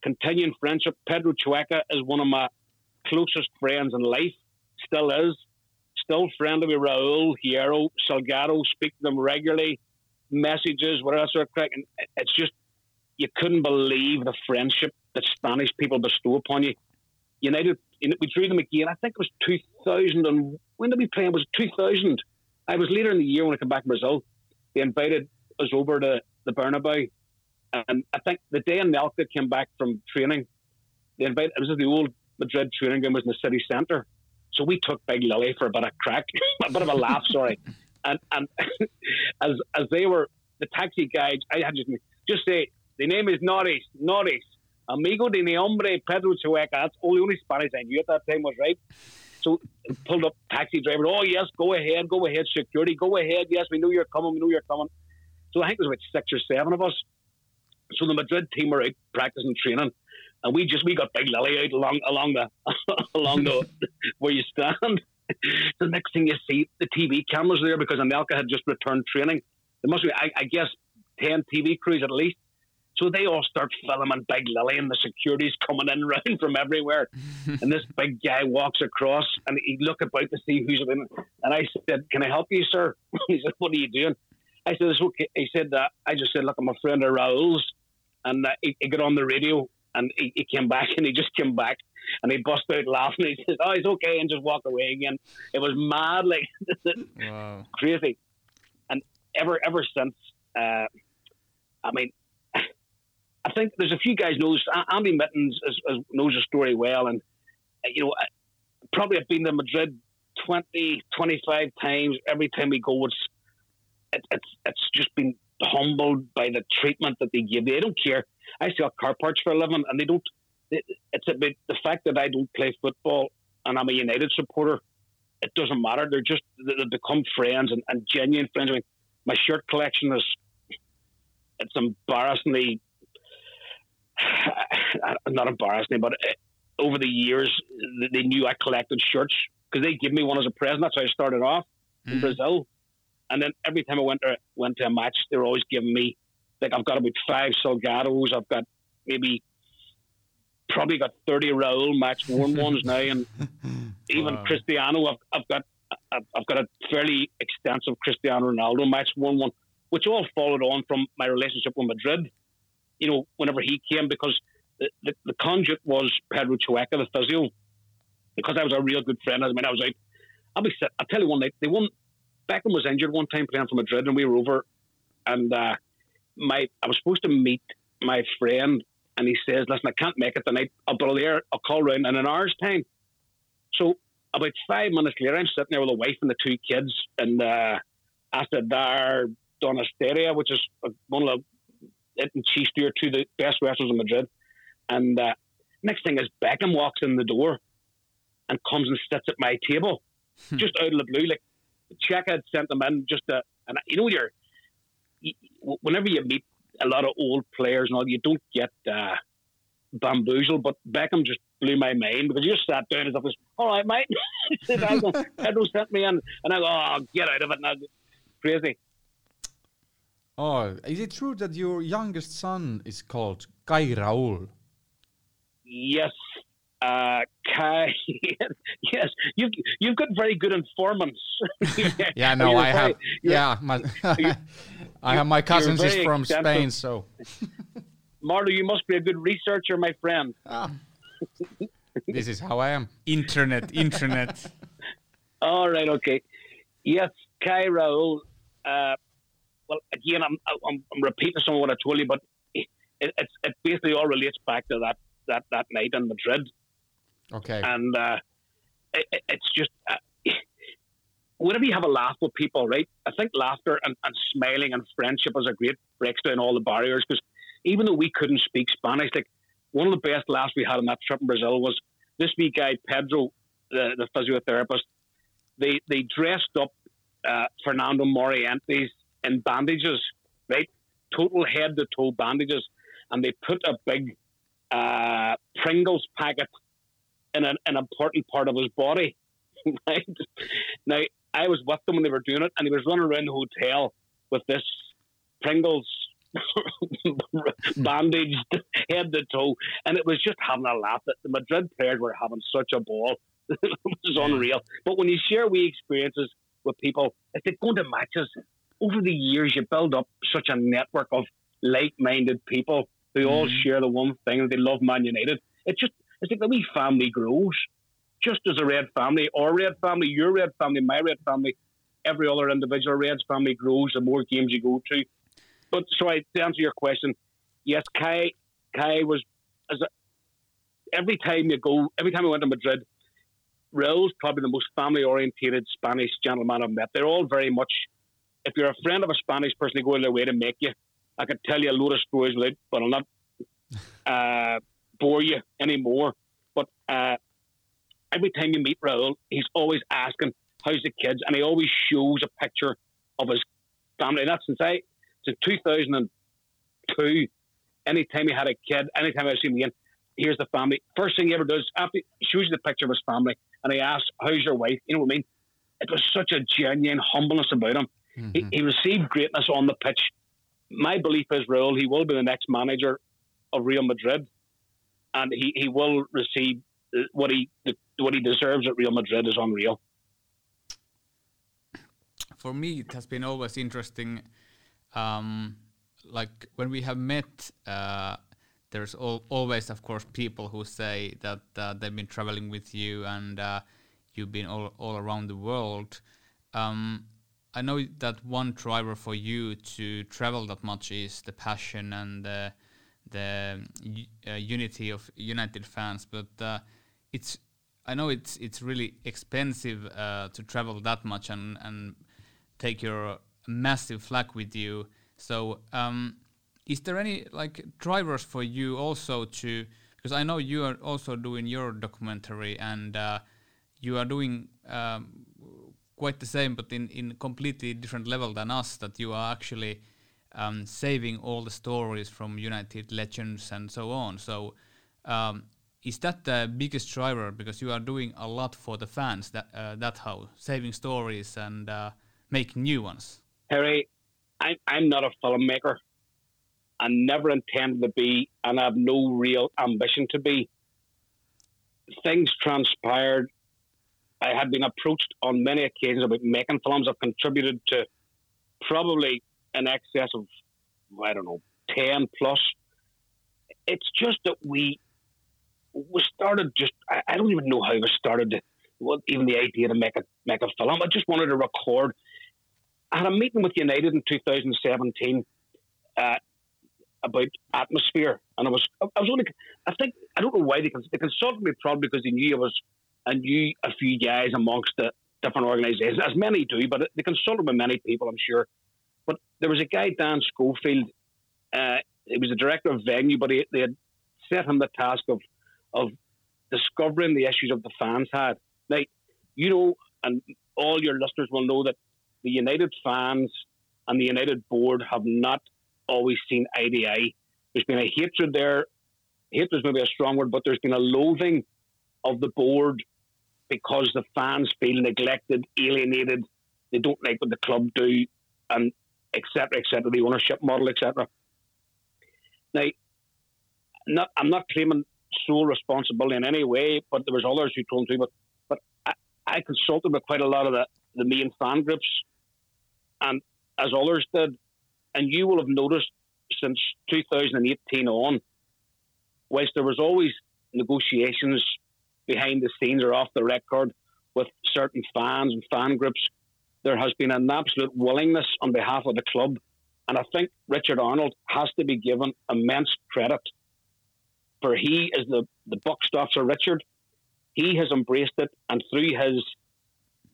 continuing friendship. Pedro Chueca is one of my closest friends in life, still is still friendly with Raul, Hierro, Salgado, speak to them regularly, messages, whatever sort of crack. And it's just, you couldn't believe the friendship that Spanish people bestow upon you. United, we drew them again, I think it was 2000. And when did we play? It was 2000. I was later in the year when I came back from Brazil. They invited us over to the Bernabeu. And I think the day Anelka came back from training, they invited, it was the old Madrid training ground, was in the city centre. So we took Big Lily for a bit of a crack, a bit of a laugh, sorry. And and as as they were the taxi guys, I had just just say the name is Norris, Norris, amigo de mi hombre Pedro Chueca. That's all the only Spanish I knew at that time was right. So pulled up taxi driver. Oh yes, go ahead, go ahead. Security, go ahead. Yes, we know you're coming. We know you're coming. So I think there was about six or seven of us. So the Madrid team were out practicing training and we just we got Big Lily out along along the along the where you stand. the next thing you see, the TV cameras there because Anelka had just returned training. There must be, I, I guess, ten TV crews at least. So they all start filming Big Lily, and the security's coming in round from everywhere. and this big guy walks across, and he look about to see who's in. And I said, "Can I help you, sir?" he said, "What are you doing?" I said, "It's okay." He said, uh, "I just said, look, I'm a friend of Raul's," and uh, he, he got on the radio and he, he, came back and he just came back and he bust out laughing. He says, "Oh, it's okay," and just walk away again. It was mad, like wow. crazy. And ever ever since, uh, I mean, I think there's a few guys knows Andy Mittens is, is, knows the story well, and uh, you know probably have been to Madrid 20, 25 times. Every time we go, it's it, it's it's just been humbled by the treatment that they give. They don't care. I sell car parts for a living, and they don't. It's about the fact that I don't play football and I'm a United supporter. It doesn't matter. They're just they become friends and, and genuine friends. I mean, my shirt collection is it's embarrassingly not embarrassingly, but uh, over the years they knew I collected shirts because they give me one as a present. That's how I started off mm. in Brazil. And then every time I went to went to a match, they were always giving me like I've got about five Salgados. I've got maybe probably got thirty Raul match worn ones now, and even wow. Cristiano. I've, I've got I've got a fairly extensive Cristiano Ronaldo match worn one, which all followed on from my relationship with Madrid. You know, whenever he came, because the, the, the conduit was Pedro Chueca, the physio, because I was a real good friend. I mean, I was like, I'll be. I'll tell you one night they won Beckham was injured one time playing for Madrid, and we were over, and uh, my I was supposed to meet my friend, and he says, "Listen, I can't make it tonight. I'll be there. I'll call round in an hour's time." So about five minutes later, I'm sitting there with a wife and the two kids in uh, Asador Donostiarra, which is one of the and are two of the best restaurants in Madrid. And uh, next thing is Beckham walks in the door and comes and sits at my table, hmm. just out of the blue, like Chueca had sent them in just to, and you know, you're, you, whenever you meet a lot of old players and all, you don't get uh, bamboozled, but Beckham just blew my mind because you just sat down as if was, all right, mate. Pedro sent me in, and I go, oh, get out of it now. Crazy. Oh, is it true that your youngest son is called Kai Raul? Yes, uh, Kai, yes, you've you've got very good informants. yeah, no, I very, have. Yeah, my, I have my cousins is from extensive. Spain, so. Marlo, you must be a good researcher, my friend. Ah. this is how I am. Internet, internet. All right, okay. Yes, Kai Raul. Uh, well, again, I'm, I'm, I'm repeating some of what I told you, but it, it's it basically all relates back to that that that night in Madrid. Okay. And uh, it, it's just uh, whenever you have a laugh with people, right? I think laughter and, and smiling and friendship is a great breaks down all the barriers because even though we couldn't speak Spanish, like one of the best laughs we had on that trip in Brazil was this wee guy Pedro, the, the physiotherapist. They they dressed up uh, Fernando Morientes in bandages, right? Total head to toe bandages, and they put a big uh, Pringles packet in an, an important part of his body. right? Now, I was with them when they were doing it, and he was running around the hotel with this Pringles bandaged head to toe, and it was just having a laugh. That the Madrid players were having such a ball. it was unreal. But when you share wee experiences with people, if they go to matches, over the years you build up such a network of like-minded people who all mm-hmm. share the one thing they love Man United. It just it's like the wee family grows. Just as a red family, our red family, your red family, my red family, every other individual Reds family grows the more games you go to. But so I to answer your question, yes, Kai Kai was as a, every time you go, every time I went to Madrid, Raul's probably the most family orientated Spanish gentleman I've met. They're all very much. If you're a friend of a Spanish person, they go their way to make you. I could tell you a load of stories without, but I'll not. Uh, bore you anymore. But uh, every time you meet Raul, he's always asking, "How's the kids?" and he always shows a picture of his family. And that's since I since 2002. Anytime he had a kid, anytime I see him again, here's the family. First thing he ever does after he shows you the picture of his family, and he asks, "How's your wife?" You know what I mean? It was such a genuine humbleness about him. Mm-hmm. He, he received greatness on the pitch. My belief is Raul. He will be the next manager of Real Madrid and he, he will receive what he what he deserves at Real Madrid is unreal. For me, it has been always interesting. Um, like when we have met, uh, there's al always, of course, people who say that uh, they've been traveling with you and uh, you've been all, all around the world. Um, I know that one driver for you to travel that much is the passion and the uh, unity of United fans, but uh, it's I know it's it's really expensive uh, to travel that much and and take your massive flag with you. So um, is there any like drivers for you also to because I know you are also doing your documentary and uh, you are doing um, quite the same but in in completely different level than us that you are actually um, saving all the stories from United legends and so on. So um, is that the biggest driver? Because you are doing a lot for the fans that uh, that how saving stories and uh, making new ones. Harry I, i'm not a filmmaker. I never intended to be and i have no real ambition to be. Things transpired i had been approached on many occasions about making films i've contributed to probably in excess of i don't know 10 plus it's just that we we started just I, I don't even know how we started well, even the idea to make a make a film. I just wanted to record. I had a meeting with United in 2017 uh, about atmosphere, and I was I was only I think I don't know why they they consulted me probably because they knew I was I knew a few guys amongst the different organisations, as many do, but they consulted with many people, I'm sure. But there was a guy Dan Schofield. Uh, he was the director of venue, but he, they had set him the task of of discovering the issues of the fans had. Now, you know, and all your listeners will know that the United fans and the United board have not always seen eye. There's been a hatred there. Hatred is maybe a strong word, but there's been a loathing of the board because the fans feel neglected, alienated. They don't like what the club do, and etc. etc. The ownership model, etc. Now, not, I'm not claiming sole responsibility in any way, but there was others who told me. But but I, I consulted with quite a lot of the, the main fan groups, and as others did, and you will have noticed since 2018 on, whilst there was always negotiations behind the scenes or off the record with certain fans and fan groups, there has been an absolute willingness on behalf of the club. And I think Richard Arnold has to be given immense credit for he is the, the buck stops Richard. He has embraced it, and through his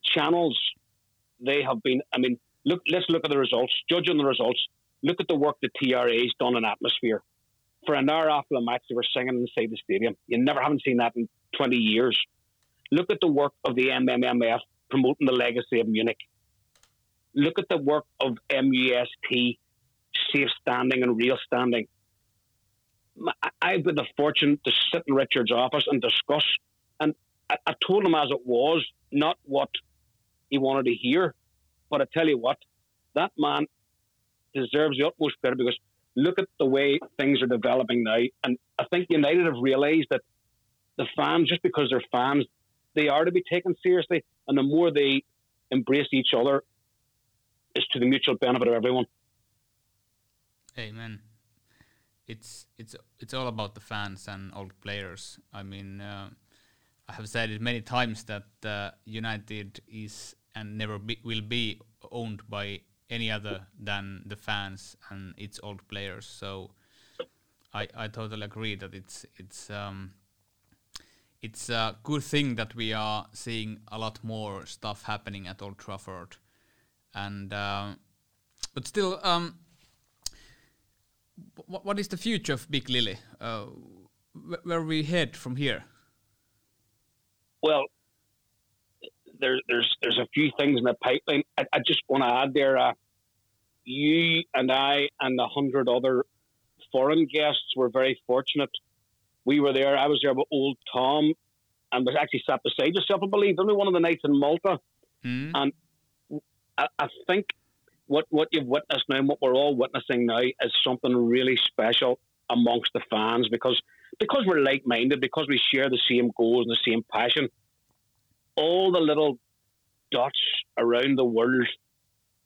channels, they have been. I mean, look. Let's look at the results. Judge on the results. Look at the work the TRA's done in atmosphere. For an hour after the match, they were singing inside the stadium. You never haven't seen that in 20 years. Look at the work of the MMMF promoting the legacy of Munich. Look at the work of MUST, safe standing and real standing. I've had the fortune to sit in Richard's office and discuss. And I, I told him as it was, not what he wanted to hear. But I tell you what, that man deserves the utmost credit because look at the way things are developing now. And I think United have realised that the fans, just because they're fans, they are to be taken seriously. And the more they embrace each other, is to the mutual benefit of everyone. Amen it's it's it's all about the fans and old players. I mean, uh, I have said it many times that uh, United is and never be, will be owned by any other than the fans and its old players. So I I totally agree that it's it's um, it's a good thing that we are seeing a lot more stuff happening at Old Trafford, and uh, but still um, what, what is the future of Big Lily? Uh, where we head from here? Well, there, there's there's a few things in the pipeline. I, I just want to add there. Uh, you and I and a hundred other foreign guests were very fortunate. We were there. I was there with old Tom, and was actually sat beside yourself. I believe only one of the nights in Malta, mm. and I, I think what what you've witnessed now and what we're all witnessing now is something really special amongst the fans because because we're like minded, because we share the same goals and the same passion. All the little dots around the world,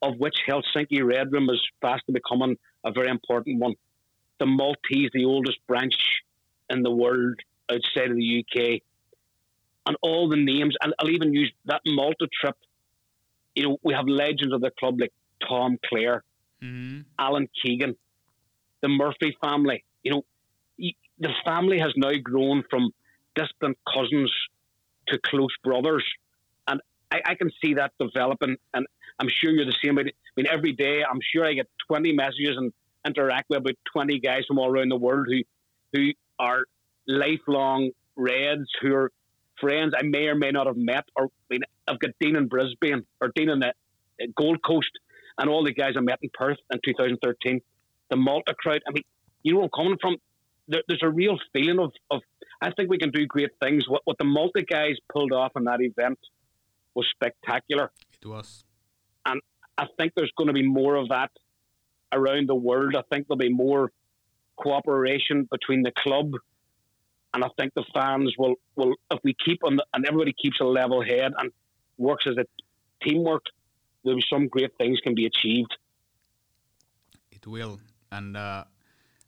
of which Helsinki Red Room is fast becoming a very important one. The Maltese, the oldest branch in the world outside of the UK, and all the names, and I'll even use that Malta trip. You know, we have legends of the club like Tom Clare, mm-hmm. Alan Keegan, the Murphy family. You know, the family has now grown from distant cousins to close brothers, and I, I can see that developing. And I'm sure you're the same. I mean, every day I'm sure I get 20 messages and interact with about 20 guys from all around the world who who are lifelong Reds who are friends I may or may not have met. Or I mean, I've got Dean in Brisbane or Dean in the uh, Gold Coast, and all the guys I met in Perth in 2013. The Malta crowd. I mean, you know where I'm coming from. There, there's a real feeling of, of I think we can do great things. What what the Malta guys pulled off in that event was spectacular. It was. And I think there's going to be more of that around the world. I think there'll be more cooperation between the club and I think the fans will, will if we keep on the, and everybody keeps a level head and works as a teamwork, there will be some great things can be achieved. It will, and uh,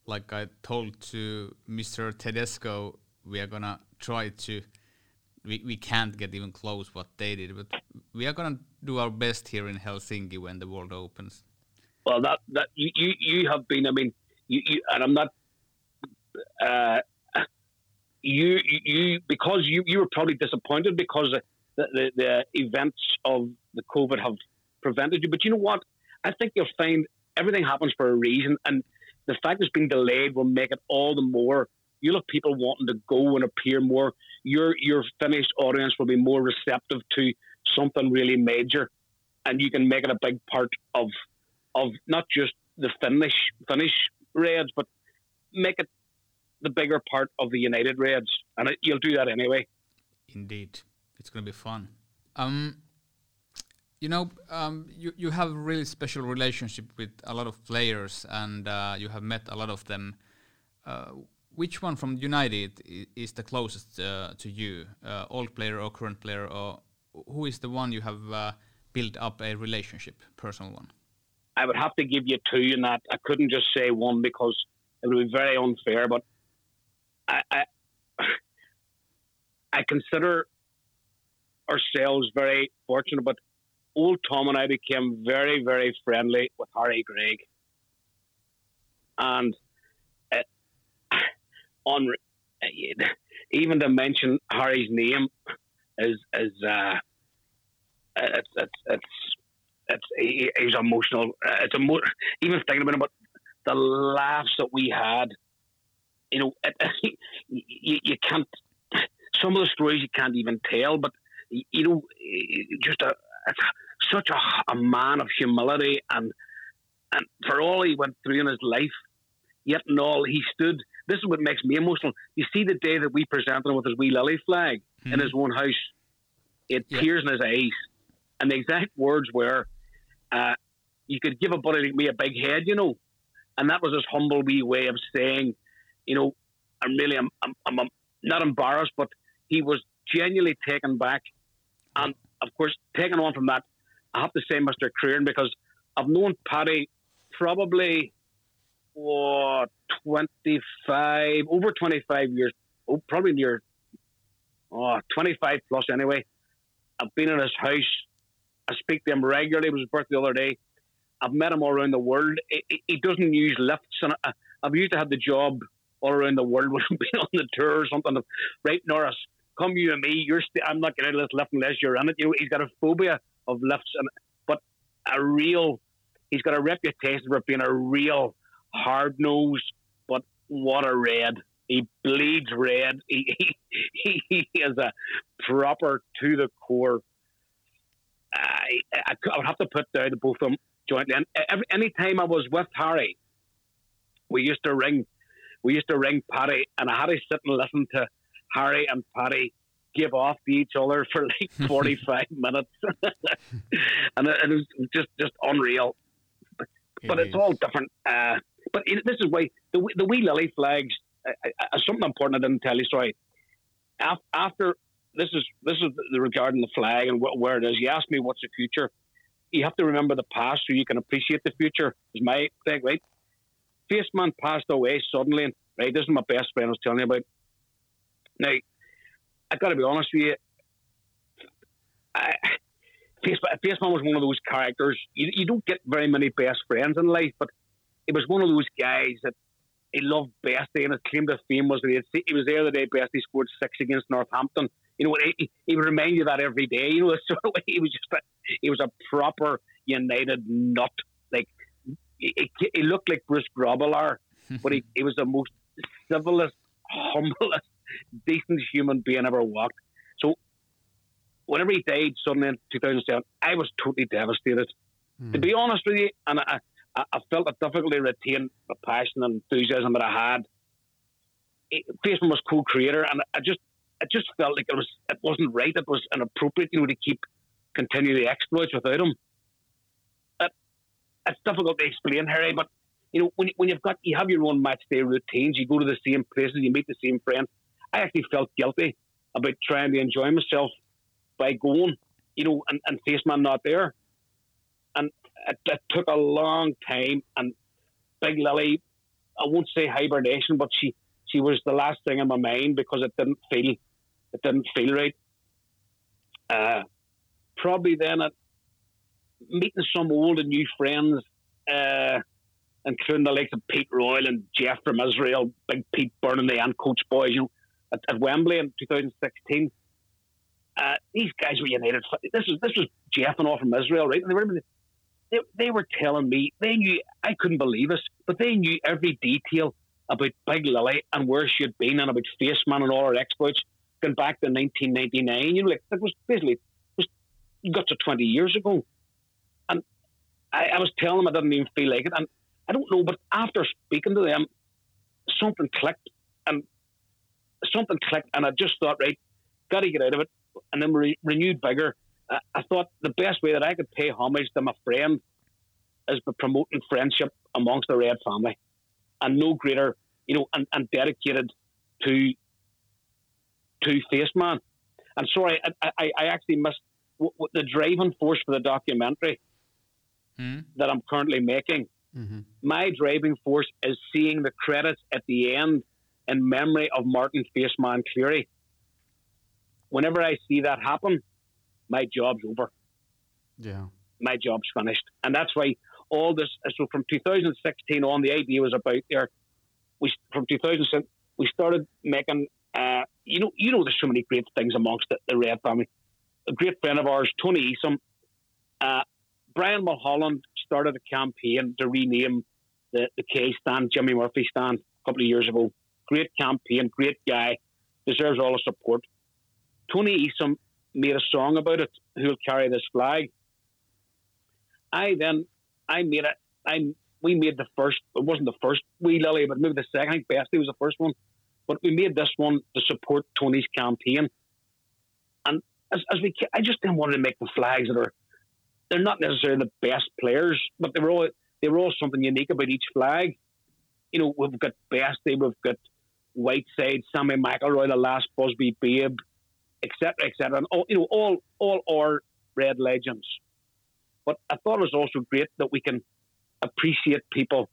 like I told to Mr. Tedesco, we are gonna try to. We, we can't get even close what they did, but we are gonna do our best here in Helsinki when the world opens. Well, that that you you, you have been. I mean, you, you and I'm not. Uh, you you because you you were probably disappointed because the, the, the events of the COVID have prevented you. But you know what? I think you'll find everything happens for a reason, and the fact it's been delayed will make it all the more. You'll have people wanting to go and appear more. Your your finished audience will be more receptive to something really major, and you can make it a big part of of not just the Finnish Finnish Reds, but make it the bigger part of the United Reds, and it, you'll do that anyway. Indeed, it's going to be fun. Um, you know, um, you you have a really special relationship with a lot of players, and uh, you have met a lot of them. Uh, which one from United is the closest uh, to you, uh, old player or current player, or who is the one you have uh, built up a relationship, personal one? I would have to give you two in that. I couldn't just say one because it would be very unfair. But I, I, I consider ourselves very fortunate, but old Tom and I became very, very friendly with Harry Gregg. And uh, on even to mention Harry's name is is uh, it's it's it's it's he's emotional. It's a emo- even thinking about it, but the laughs that we had you know, you, you can't. Some of the stories you can't even tell, but you know, just a, such a, a man of humility and and for all he went through in his life, yet and all he stood. This is what makes me emotional. You see the day that we presented him with his wee lily flag mm-hmm. in his own house, it yeah. tears in his eyes, and the exact words were, uh, "You could give a buddy like me a big head, you know," and that was his humble wee way of saying you know, I'm really, I'm, I'm, I'm not embarrassed, but he was genuinely taken back. And of course, taken on from that, I have to say, Mr. Crerand, because I've known Paddy probably oh, 25, over 25 years, oh, probably near oh, 25 plus anyway. I've been in his house. I speak to him regularly. It was his birthday the other day. I've met him all around the world. He, he doesn't use lifts, and I, I've used to have the job all around the world would be on the tour or something. Right, Norris, come you and me. You're st- I'm not getting out of this lift unless you're in it. You know, he's got a phobia of lifts, and but a real. He's got a reputation for being a real hard nose, but what a red. He bleeds red. He, he, he is a proper to the core. I, I, I would have to put down the both of them jointly. And every, any time I was with Harry, we used to ring we used to ring Paddy, and I had to sit and listen to Harry and Paddy give off to each other for like 45 minutes. and it, it, was just, just unreal. But, but it's all different. Uh, but it, this is why the, the wee lily flags, uh, uh, something important I didn't tell you, sorry. After this is this is the, regarding the flag and wh- where it is. You asked me what's the future. You have to remember the past so you can appreciate the future. Is my thing, right? Faceman passed away suddenly, right? This is my best friend I was telling you about. Now, I got to be honest with you. I, Faceman was one of those characters. You, you don't get very many best friends in life, but it was one of those guys that he loved Bestie, and his claim to fame was that he was there the day Bestie scored six against Northampton. You know, he, he would remind you that every day. You know, so he was just a, he was a proper United nut. Like he, he looked like Bruce Grobbelaar, but he, he was the most civilest, humblest, decent human being ever walked. So whenever he died suddenly in 2007, I was totally devastated. Mm. To be honest with you, and I, I, I felt it difficult to retain the passion and enthusiasm that I had. Faceman was co-creator, and I just, I just felt like it was, it wasn't right. It was inappropriate, you know, to keep continuing the exploits without him. It, it's difficult to explain, Harry, but you know, when when you've got you have your own match day routines, you go to the same places, you meet the same friends. I actually felt guilty about trying to enjoy myself by going, you know, and, and Faceman not there. And it, it, took a long time. And Big Lily, I won't say hibernation, but she she was the last thing in my mind because it didn't feel it didn't feel right. Uh, probably then at meeting some old and new friends, uh, including the likes of Pete Royal and Jeff from Israel, Big Pete Byrne the and Coach Boys, you know, at, at Wembley in 2016. Uh, these guys were united. This was this was Jeff and all from Israel, right? And they were they, they were telling me they knew I couldn't believe it, but they knew every detail about Big Lily and where she had been and about Faceman and all her exploits going back to 1999. You know, like that was basically was got to 20 years ago, and I, I was telling them I didn't even feel like it, and I don't know, but after speaking to them, something clicked, and something clicked, and I just thought, right, got to get out of it and then re- renewed vigor. Uh, I thought the best way that I could pay homage to my friend is by promoting friendship amongst the Red family, and no greater, you know, and, and dedicated to to Faceman. And sorry, I, I, I actually missed w- w- the driving force for the documentary mm. that I'm currently making. Mm-hmm. My driving force is seeing the credits at the end in memory of Martin Faceman Cleary whenever I see that happen, my job's over. Yeah. My job's finished. And that's why all this, so from 2016 on, the idea was about there. We, from 2006, we started making, uh, you know, you know, there's so many great things amongst the, the Red family. A great friend of ours, Tony Esom, uh, Brian Mulholland started a campaign to rename the, the K stand, Jimmy Murphy stand, a couple of years ago. Great campaign, great guy, deserves all the support. Tony Esom made a song about it, who'll carry this flag. I then I made it I we made the first it wasn't the first wee lily, but maybe the second. I think Bestie was the first one. But we made this one to support Tony's campaign. And as, as we I just didn't want to make the flags that are they're not necessarily the best players, but they were all they were all something unique about each flag. You know, we've got Bestie, we've got Whiteside, Sammy McIlroy, the last Busby Babe, etc., etc., and all, you know, all all our red legends. But I thought it was also great that we can appreciate people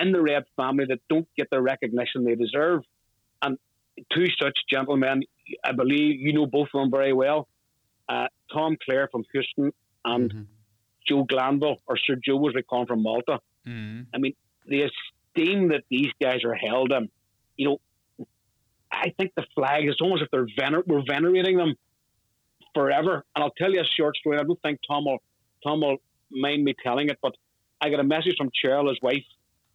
in the red family that don't get the recognition they deserve, and two such gentlemen, I believe you know both of them very well, uh, Tom Clare from Houston and mm-hmm. Joe Glanville, or Sir Joe was we call from Malta. Mm-hmm. I mean, the esteem that these guys are held in, you know, I think the flag is almost if they're vener- we're venerating them forever. And I'll tell you a short story. I don't think Tom will Tom will mind me telling it, but I got a message from Cheryl, his wife.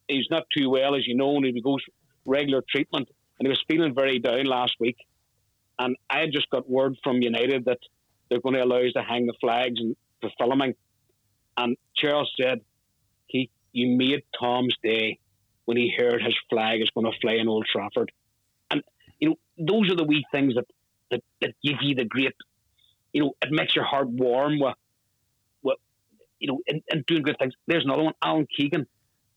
He's not too well, as you know, and he goes regular treatment, and he was feeling very down last week. And I had just got word from United that they're going to allow us to hang the flags and for filming. And Charles said, "He, you made Tom's day when he heard his flag is going to fly in Old Trafford." And you know, those are the wee things that, that, that give you the great, you know, it makes your heart warm with, with you know, and, and doing good things. There's another one, Alan Keegan.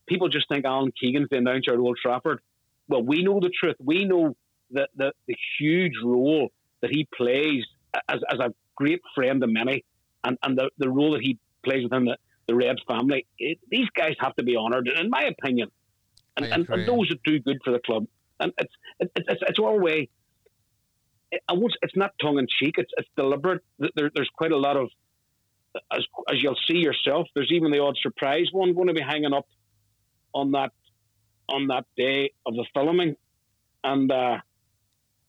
People just think Alan Keegan's the announcer at Old Trafford. Well, we know the truth. We know the, the, the huge role that he plays as, as a great friend to many and, and the, the role that he plays within the, the Red family. It, these guys have to be honoured, in my opinion. And, and, and, those that do good for the club and it's it's it's, it's our way. I won't, it's not tongue in cheek. It's it's deliberate. There, there's quite a lot of, as as you'll see yourself. There's even the odd surprise one going to be hanging up on that on that day of the filming, and uh,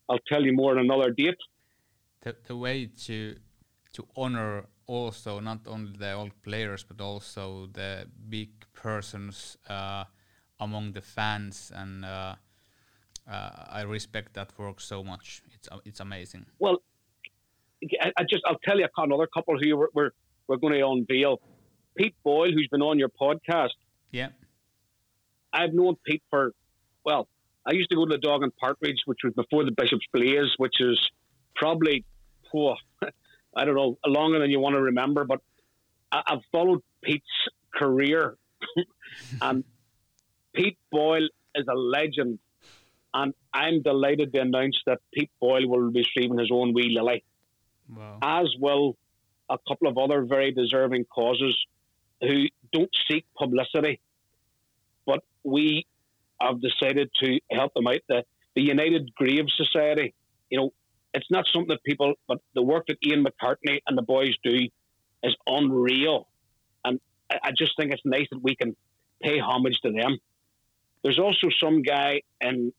I'll tell you more on another date. The, the way to to honor also not only the old players but also the big persons uh, among the fans, and uh, uh, I respect that work so much. It's uh, it's amazing. Well, I, I just I'll tell you another couple who we're we're, we're going to unveil. Pete Boyle, who's been on your podcast. Yeah. I've known Pete for, well, I used to go to the Dog and Partridge, which was before the Bishop's Blaze, which is probably, oh, I don't know, longer than you want to remember. But I, have followed Pete's career, and Pete Boyle is a legend. And I'm delighted to announce that Pete Boyle will be receiving his own wee lily, wow. as will a couple of other very deserving causes who don't seek publicity, but we have decided to help them out. The, the United Grave Society, you know, it's not something that people, but the work that Ian McCartney and the boys do is unreal. And I, I just think it's nice that we can pay homage to them. There's also some guy in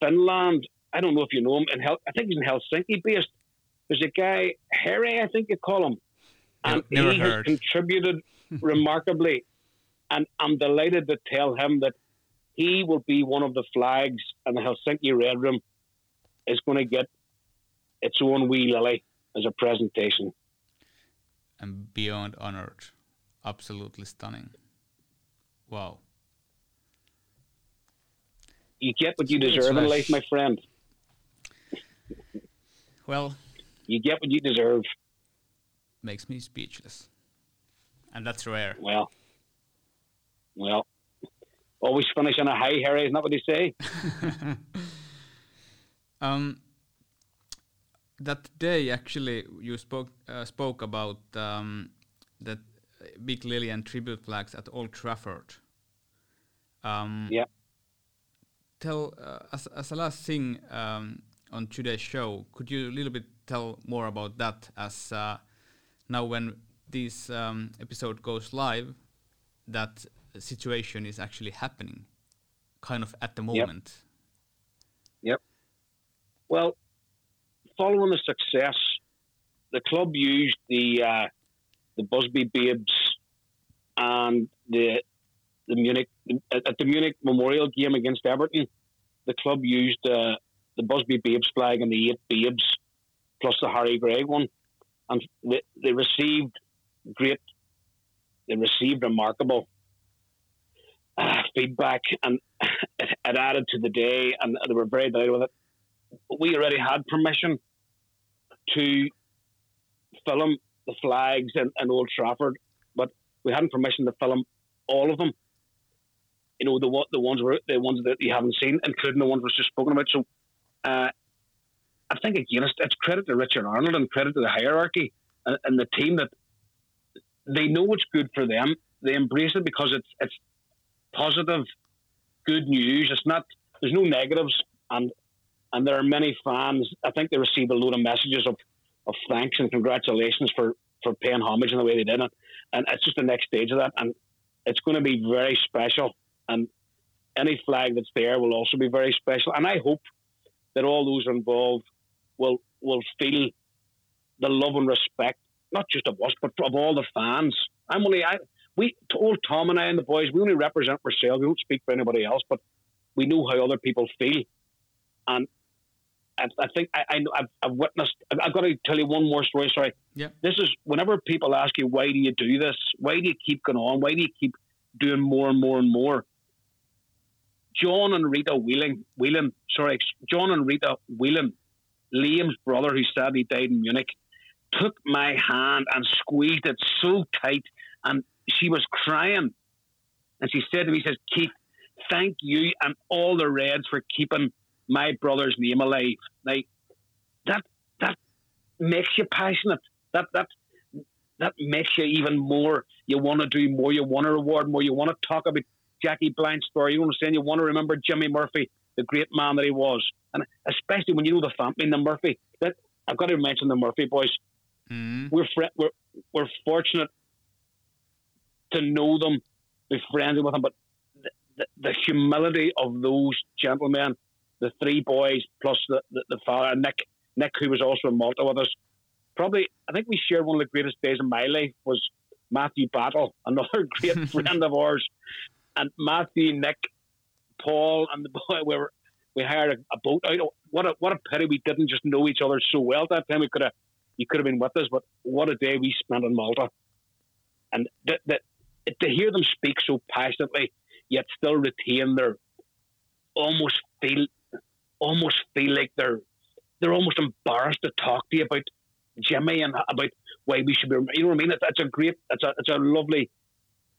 Finland. I don't know if you know him. In Hel- I think he's in Helsinki based. There's a guy, Harry, I think you call him. And Never he heard. has contributed remarkably. And I'm delighted to tell him that he will be one of the flags and the Helsinki Red Room is going to get its own wee lily as a presentation. And beyond honored, absolutely stunning. Wow. You get what you deserve in life, my friend. Well, You get what you deserve. makes me speechless, and that's rare. Well, well, always finish on a high, Harry. Isn't that what they say? Um, that day, actually, you spoke uh, spoke about um, that big lily and tribute flags at Old Trafford. Um, Yeah. Tell uh, as as a last thing um, on today's show, could you a little bit tell more about that? As uh, now, when this um, episode goes live, that situation is actually happening, kind of at the moment. Yep. Well, following the success, the club used the uh, the Busby Babes and the the Munich at the Munich Memorial game against Everton. The club used uh, the Busby Babes flag and the eight Babes plus the Harry Gregg one, and they, they received great. They received remarkable feedback, and it, added to the day, and they were very delighted with it we already had permission to film the flags in, in Old Trafford, but we hadn't permission to film all of them. You know, the the ones were the ones that you haven't seen, including the ones we've just spoken about. So, uh, I think again, it's, it's credit to Richard Arnold and credit to the hierarchy and, and the team that they know what's good for them. They embrace it because it's it's positive, good news. It's not there's no negatives, and and there are many fans. I think they receive a load of messages of, of thanks and congratulations for, for paying homage in the way they did it. And it's just the next stage of that. And it's going to be very special. And any flag that's there will also be very special. And I hope that all those involved will will feel the love and respect, not just of us, but of all the fans. I'm only I we old Tom and I and the boys, we only represent ourselves. We don't speak for anybody else, but we know how other people feel. And I, I think I, I know I've, I've witnessed. I've, I've got to tell you one more story. Sorry. Yeah. This is whenever people ask you why do you do this? Why do you keep going on? Why do you keep doing more and more and more? John and Rita Whelan, Whelan, sorry, John and Rita Whelan, Liam's brother, who sadly died in Munich, took my hand and squeezed it so tight, and she was crying. And she said to me, "She says Keith, thank you and all the Reds for keeping my brother's name alive." Like that that makes you passionate. That that that makes you even more. You want to do more. You want to reward more. You want to talk about Jackie Blanch's story. You understand? You want to remember Jimmy Murphy, the great man that he was, and especially when you know the family, and the Murphy. That I've got to mention the Murphy boys. Mm. We're fri we're we're fortunate to know them, be friends with them, but th- the, the humility of those gentlemen, the three boys plus the, the, the father, Nick, Nick, who was also in Malta with us. Probably, I think we shared one of the greatest days of my life was Matthew Battle, another great friend of ours. And Matthew, Nick, Paul, and the boy, we were we hired a, a boat out. What a what a pity we didn't just know each other so well at that time. We could have you could have been with us, but what a day we spent in Malta. And that to hear them speak so passionately, yet still retain their almost feel almost feel like they're they're almost embarrassed to talk to you about Jimmy and about why we should be. You know what I mean? It's, it's a great, it's a it's a lovely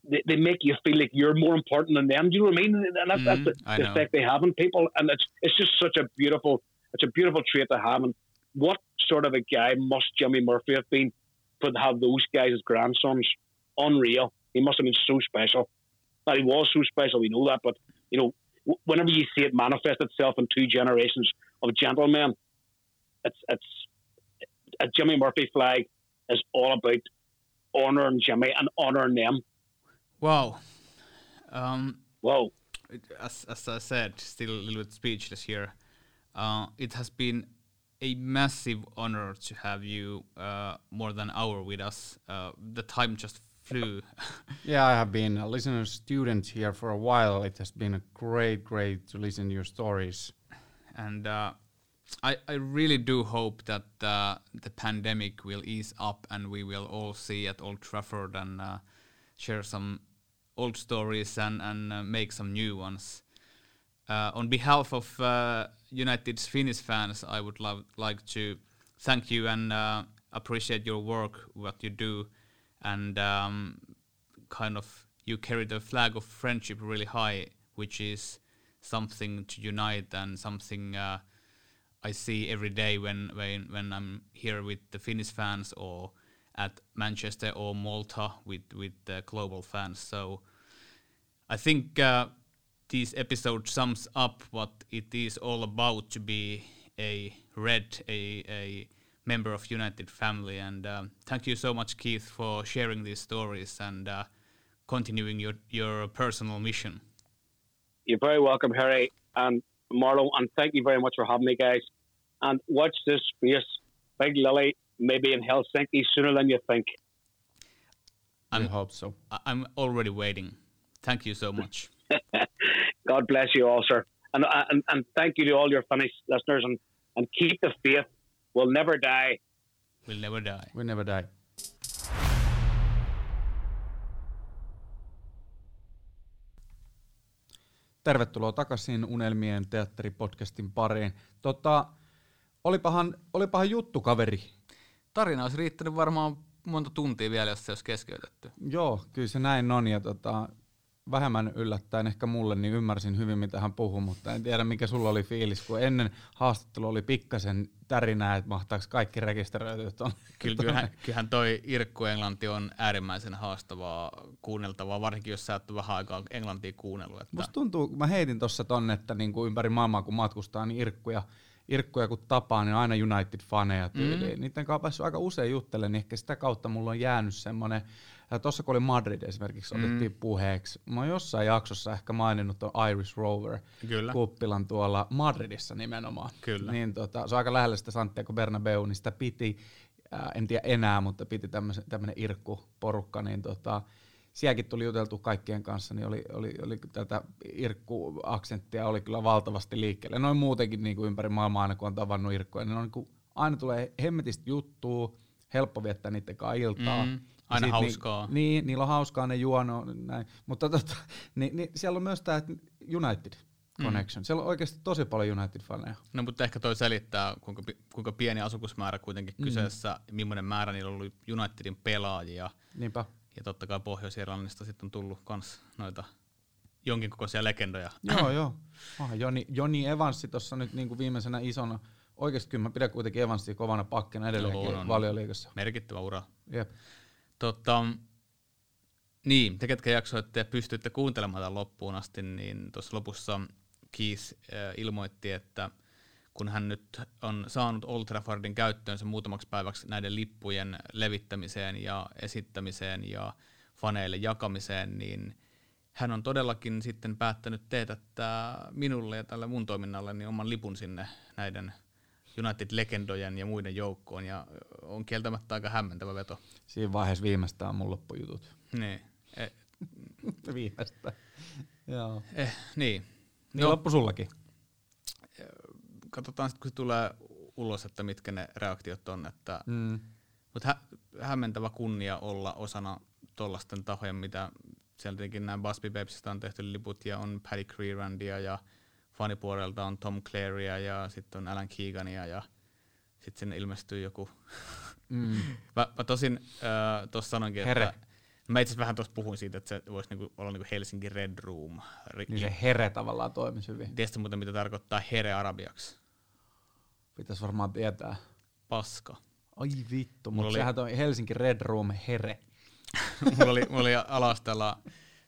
they, they make you feel like you're more important than them. Do you know what I mean? And that's, mm, that's the, the effect they have on people, and it's it's just such a beautiful it's a beautiful trait to have. And what sort of a guy must Jimmy Murphy have been for to have those guys as grandsons? Unreal. He must have been so special. That he was so special, we know that. But you know, whenever you see it manifest itself in two generations of gentlemen, it's it's a Jimmy Murphy flag is all about honouring Jimmy and honouring them Wow. Um, wow. As, as I said, still a little bit speechless here. Uh, it has been a massive honor to have you uh, more than an hour with us. Uh, the time just flew. yeah, I have been a listener student here for a while. It has been a great, great to listen to your stories. And uh, I, I really do hope that uh, the pandemic will ease up and we will all see at Old Trafford and uh, share some old stories and and uh, make some new ones. Uh, on behalf of uh, United's Finnish fans, I would love like to thank you and uh, appreciate your work, what you do, and um, kind of you carry the flag of friendship really high, which is something to unite and something uh, I see every day when when when I'm here with the Finnish fans or at Manchester or Malta with with the global fans. So I think uh, this episode sums up what it is all about to be a red, a a member of United family. And uh, thank you so much, Keith, for sharing these stories and uh, continuing your your personal mission. You're very welcome, Harry and Marlo, and thank you very much for having me, guys. And watch this space. Big Lily maybe in Helsinki sooner than you think. I hope so. I'm already waiting. Thank you so much. God bless you all, sir. And, and, and thank you to all your Finnish listeners and, and keep the faith. We'll never die. We'll never die. We'll never die. Tervetuloa takaisin Unelmien teatteripodcastin pariin. Tota, olipahan, olipahan juttu, kaveri tarina olisi riittänyt varmaan monta tuntia vielä, jos se olisi keskeytetty. Joo, kyllä se näin on. Ja tota, vähemmän yllättäen ehkä mulle, niin ymmärsin hyvin, mitä hän puhui, mutta en tiedä, mikä sulla oli fiilis, kun ennen haastattelua oli pikkasen tärinää, että mahtaako kaikki rekisteröityä tuonne. Kyllä, kyllähän, kyllähän toi Irkku Englanti on äärimmäisen haastavaa kuunneltavaa, varsinkin jos sä oot vähän aikaa Englantia kuunnellut. Että... Musta tuntuu, kun mä heitin tuossa tonne, että niinku ympäri maailmaa kun matkustaa, niin Irkkuja Irkkuja kun tapaa, niin on aina United-faneja tyyliin. Mm. Niiden kanssa päässyt aika usein juttelemaan, niin ehkä sitä kautta mulla on jäänyt semmoinen, tuossa kun oli Madrid esimerkiksi, mm. otettiin puheeksi. Mä oon jossain jaksossa ehkä maininnut tuon Irish Rover Kyllä. kuppilan tuolla Madridissa nimenomaan. Kyllä. Niin tota, se on aika lähellä sitä Santiago Bernabeu, niin sitä piti, ää, en tiedä enää, mutta piti tämmöinen Irkku-porukka, niin tota, sielläkin tuli juteltu kaikkien kanssa, niin oli, oli, oli tätä Irkku-aksenttia oli kyllä valtavasti liikkeelle. Noin muutenkin niin kuin ympäri maailmaa aina kun on tavannut Irkkuja, niin on niin kuin, aina tulee hemmetistä juttua, helppo viettää niiden kanssa iltaa. Mm, aina hauskaa. Niin, niin, niillä on hauskaa, ne juonoo, näin. Mutta tota, niin, niin siellä on myös tämä United mm. connection. Mm. Siellä on oikeasti tosi paljon United-faneja. No mutta ehkä toi selittää, kuinka, kuinka pieni asukusmäärä kuitenkin mm. kyseessä, millainen määrä niillä on ollut Unitedin pelaajia. Niinpä. Ja totta kai Pohjois-Irlannista sitten on tullut kans noita jonkin kokoisia legendoja. Joo, joo. Ah, Joni, Joni Evanssi tuossa nyt niin kuin viimeisenä isona. Oikeasti kyllä mä pidän kuitenkin Evansia kovana pakkina edelleenkin valioliikassa. Merkittävä ura. Jep. Totta, niin, te ketkä jaksoitte ja pystyitte kuuntelemaan tämän loppuun asti, niin tuossa lopussa Keith äh, ilmoitti, että – kun hän nyt on saanut Old Traffordin käyttöönsä muutamaksi päiväksi näiden lippujen levittämiseen ja esittämiseen ja faneille jakamiseen, niin hän on todellakin sitten päättänyt teetättää minulle ja tälle mun toiminnalle niin oman lipun sinne näiden United-legendojen ja muiden joukkoon, ja on kieltämättä aika hämmentävä veto. Siinä vaiheessa viimeistään mun loppujutut. Niin. Eh, viimeistään. Joo. eh, niin. Niin loppu sullakin. Katsotaan sitten, kun se tulee ulos, että mitkä ne reaktiot on. Että, Mm. Mutta hä- hämmentävä kunnia olla osana tuollaisten tahojen, mitä siellä tietenkin nämä Busby Babesista on tehty liput ja on Paddy Creerandia ja fanipuolelta on Tom Clarya ja sitten on Alan Keegania ja sitten sinne ilmestyy joku. Mm. mä, mä tosin äh, tuossa sanoinkin, Here. että mä itse vähän tuossa puhuin siitä, että se voisi niinku olla niinku Helsinki Red Room. Ri- Niin se here tavallaan toimisi hyvin. Tiedätkö muuten, mitä tarkoittaa here arabiaksi? Pitäisi varmaan tietää. Paska. Ai vittu, mutta oli- sehän on Helsinki Red Room here. mulla oli, mulla oli alastella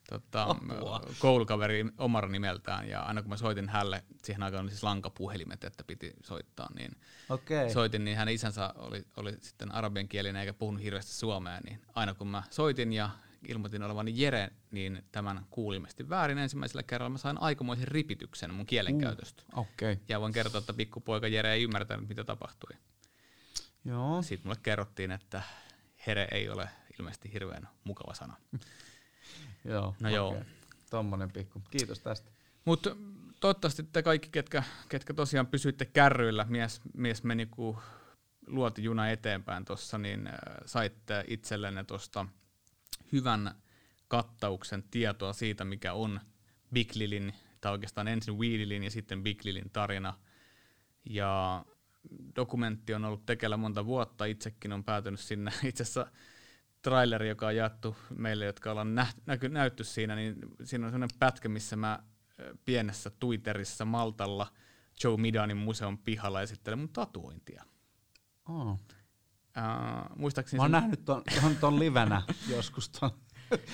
tota, Apua. koulukaveri Omar nimeltään, ja aina kun mä soitin hänelle, siihen aikaan oli siis lankapuhelimet, että piti soittaa, niin Okei. soitin, niin hänen isänsä oli, oli sitten arabian kielinen eikä puhunut hirveästi suomea, niin aina kun mä soitin ja ilmoitin olevani Jere, niin tämän kuulimesti väärin ensimmäisellä kerralla mä sain aikamoisen ripityksen mun kielenkäytöstä. Okei. Okay. Ja voin kertoa, että pikkupoika Jere ei ymmärtänyt, mitä tapahtui. Joo. Sitten mulle kerrottiin, että here ei ole ilmeisesti hirveän mukava sana. Joo. No joo. okei. Tommonen pikku. Kiitos tästä. Mutta toivottavasti te kaikki, ketkä, ketkä tosiaan pysyitte kärryillä, mies, mies meni kuin luoti juna eteenpäin tuossa, niin äh, saitte itsellenne tuosta hyvän kattauksen tietoa siitä, mikä on Big Lilin, tai oikeastaan ensin Weedilin ja sitten Big Lilin tarina. Ja dokumentti on ollut tekeillä monta vuotta, itsekin on päätynyt sinne itse asiassa traileri, joka on jaettu meille, jotka ollaan nähty, näky, näytty siinä, niin siinä on sellainen pätkä, missä mä pienessä Twitterissä Maltalla Joe Midanin museon pihalla esittelen mun tatuointia. Oh. Uh, muistaakseni Mä oon se- nähnyt ton, ton, ton livenä joskus ton.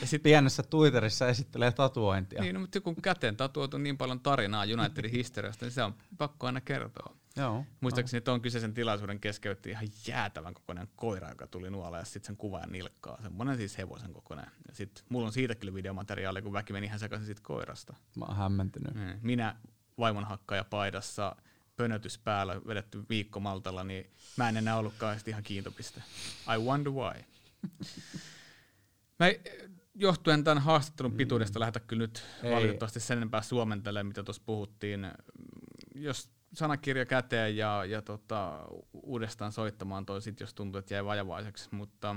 ja sit, Pienessä Twitterissä esittelee tatuointia. niin, no, mutta kun käteen tatuoitu niin paljon tarinaa Unitedin historiasta, niin se on pakko aina kertoa. Joo. Muistaakseni tuon kyseisen tilaisuuden keskeytti ihan jäätävän kokoinen koira, joka tuli nuolla ja sitten sen kuvaajan nilkkaa. Semmoinen siis hevosen kokoinen. Ja sitten mulla on siitäkin kyllä videomateriaalia, kun väki meni ihan sekaisin siitä koirasta. Mä oon hämmentynyt. Mm. Minä vaimonhakkaja paidassa, pönötys päällä, vedetty viikko Maltalla, niin mä en enää ollutkaan sit ihan kiintopiste. I wonder why. Mä johtuen tämän haastattelun pituudesta lähdetä kyllä nyt Ei. valitettavasti sen enempää suomentelemaan, mitä tuossa puhuttiin. Jos sanakirja käteen ja, ja tota, uudestaan soittamaan toi sit, jos tuntuu, että jäi vajavaiseksi, mutta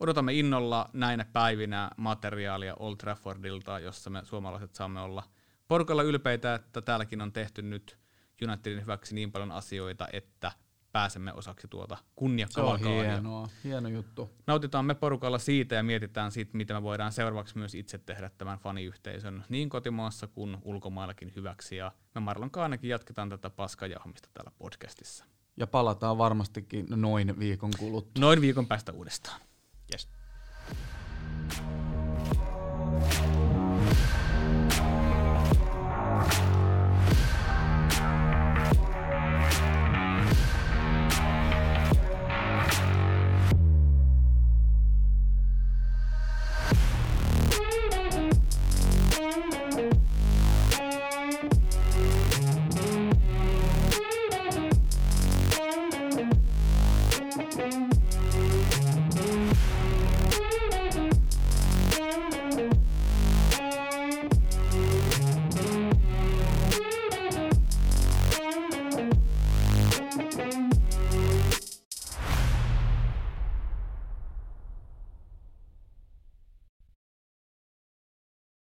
odotamme innolla näinä päivinä materiaalia Old Traffordilta, jossa me suomalaiset saamme olla porukalla ylpeitä, että täälläkin on tehty nyt Unitedin hyväksi niin paljon asioita, että pääsemme osaksi tuota kunniakavalkaadia. Se on hienoa, hieno juttu. Nautitaan me porukalla siitä ja mietitään siitä, miten me voidaan seuraavaksi myös itse tehdä tämän faniyhteisön niin kotimaassa kuin ulkomaillakin hyväksi. Ja me Marlon ainakin jatketaan tätä paskajahmista täällä podcastissa. Ja palataan varmastikin noin viikon kuluttua. Noin viikon päästä uudestaan. Yes. thank you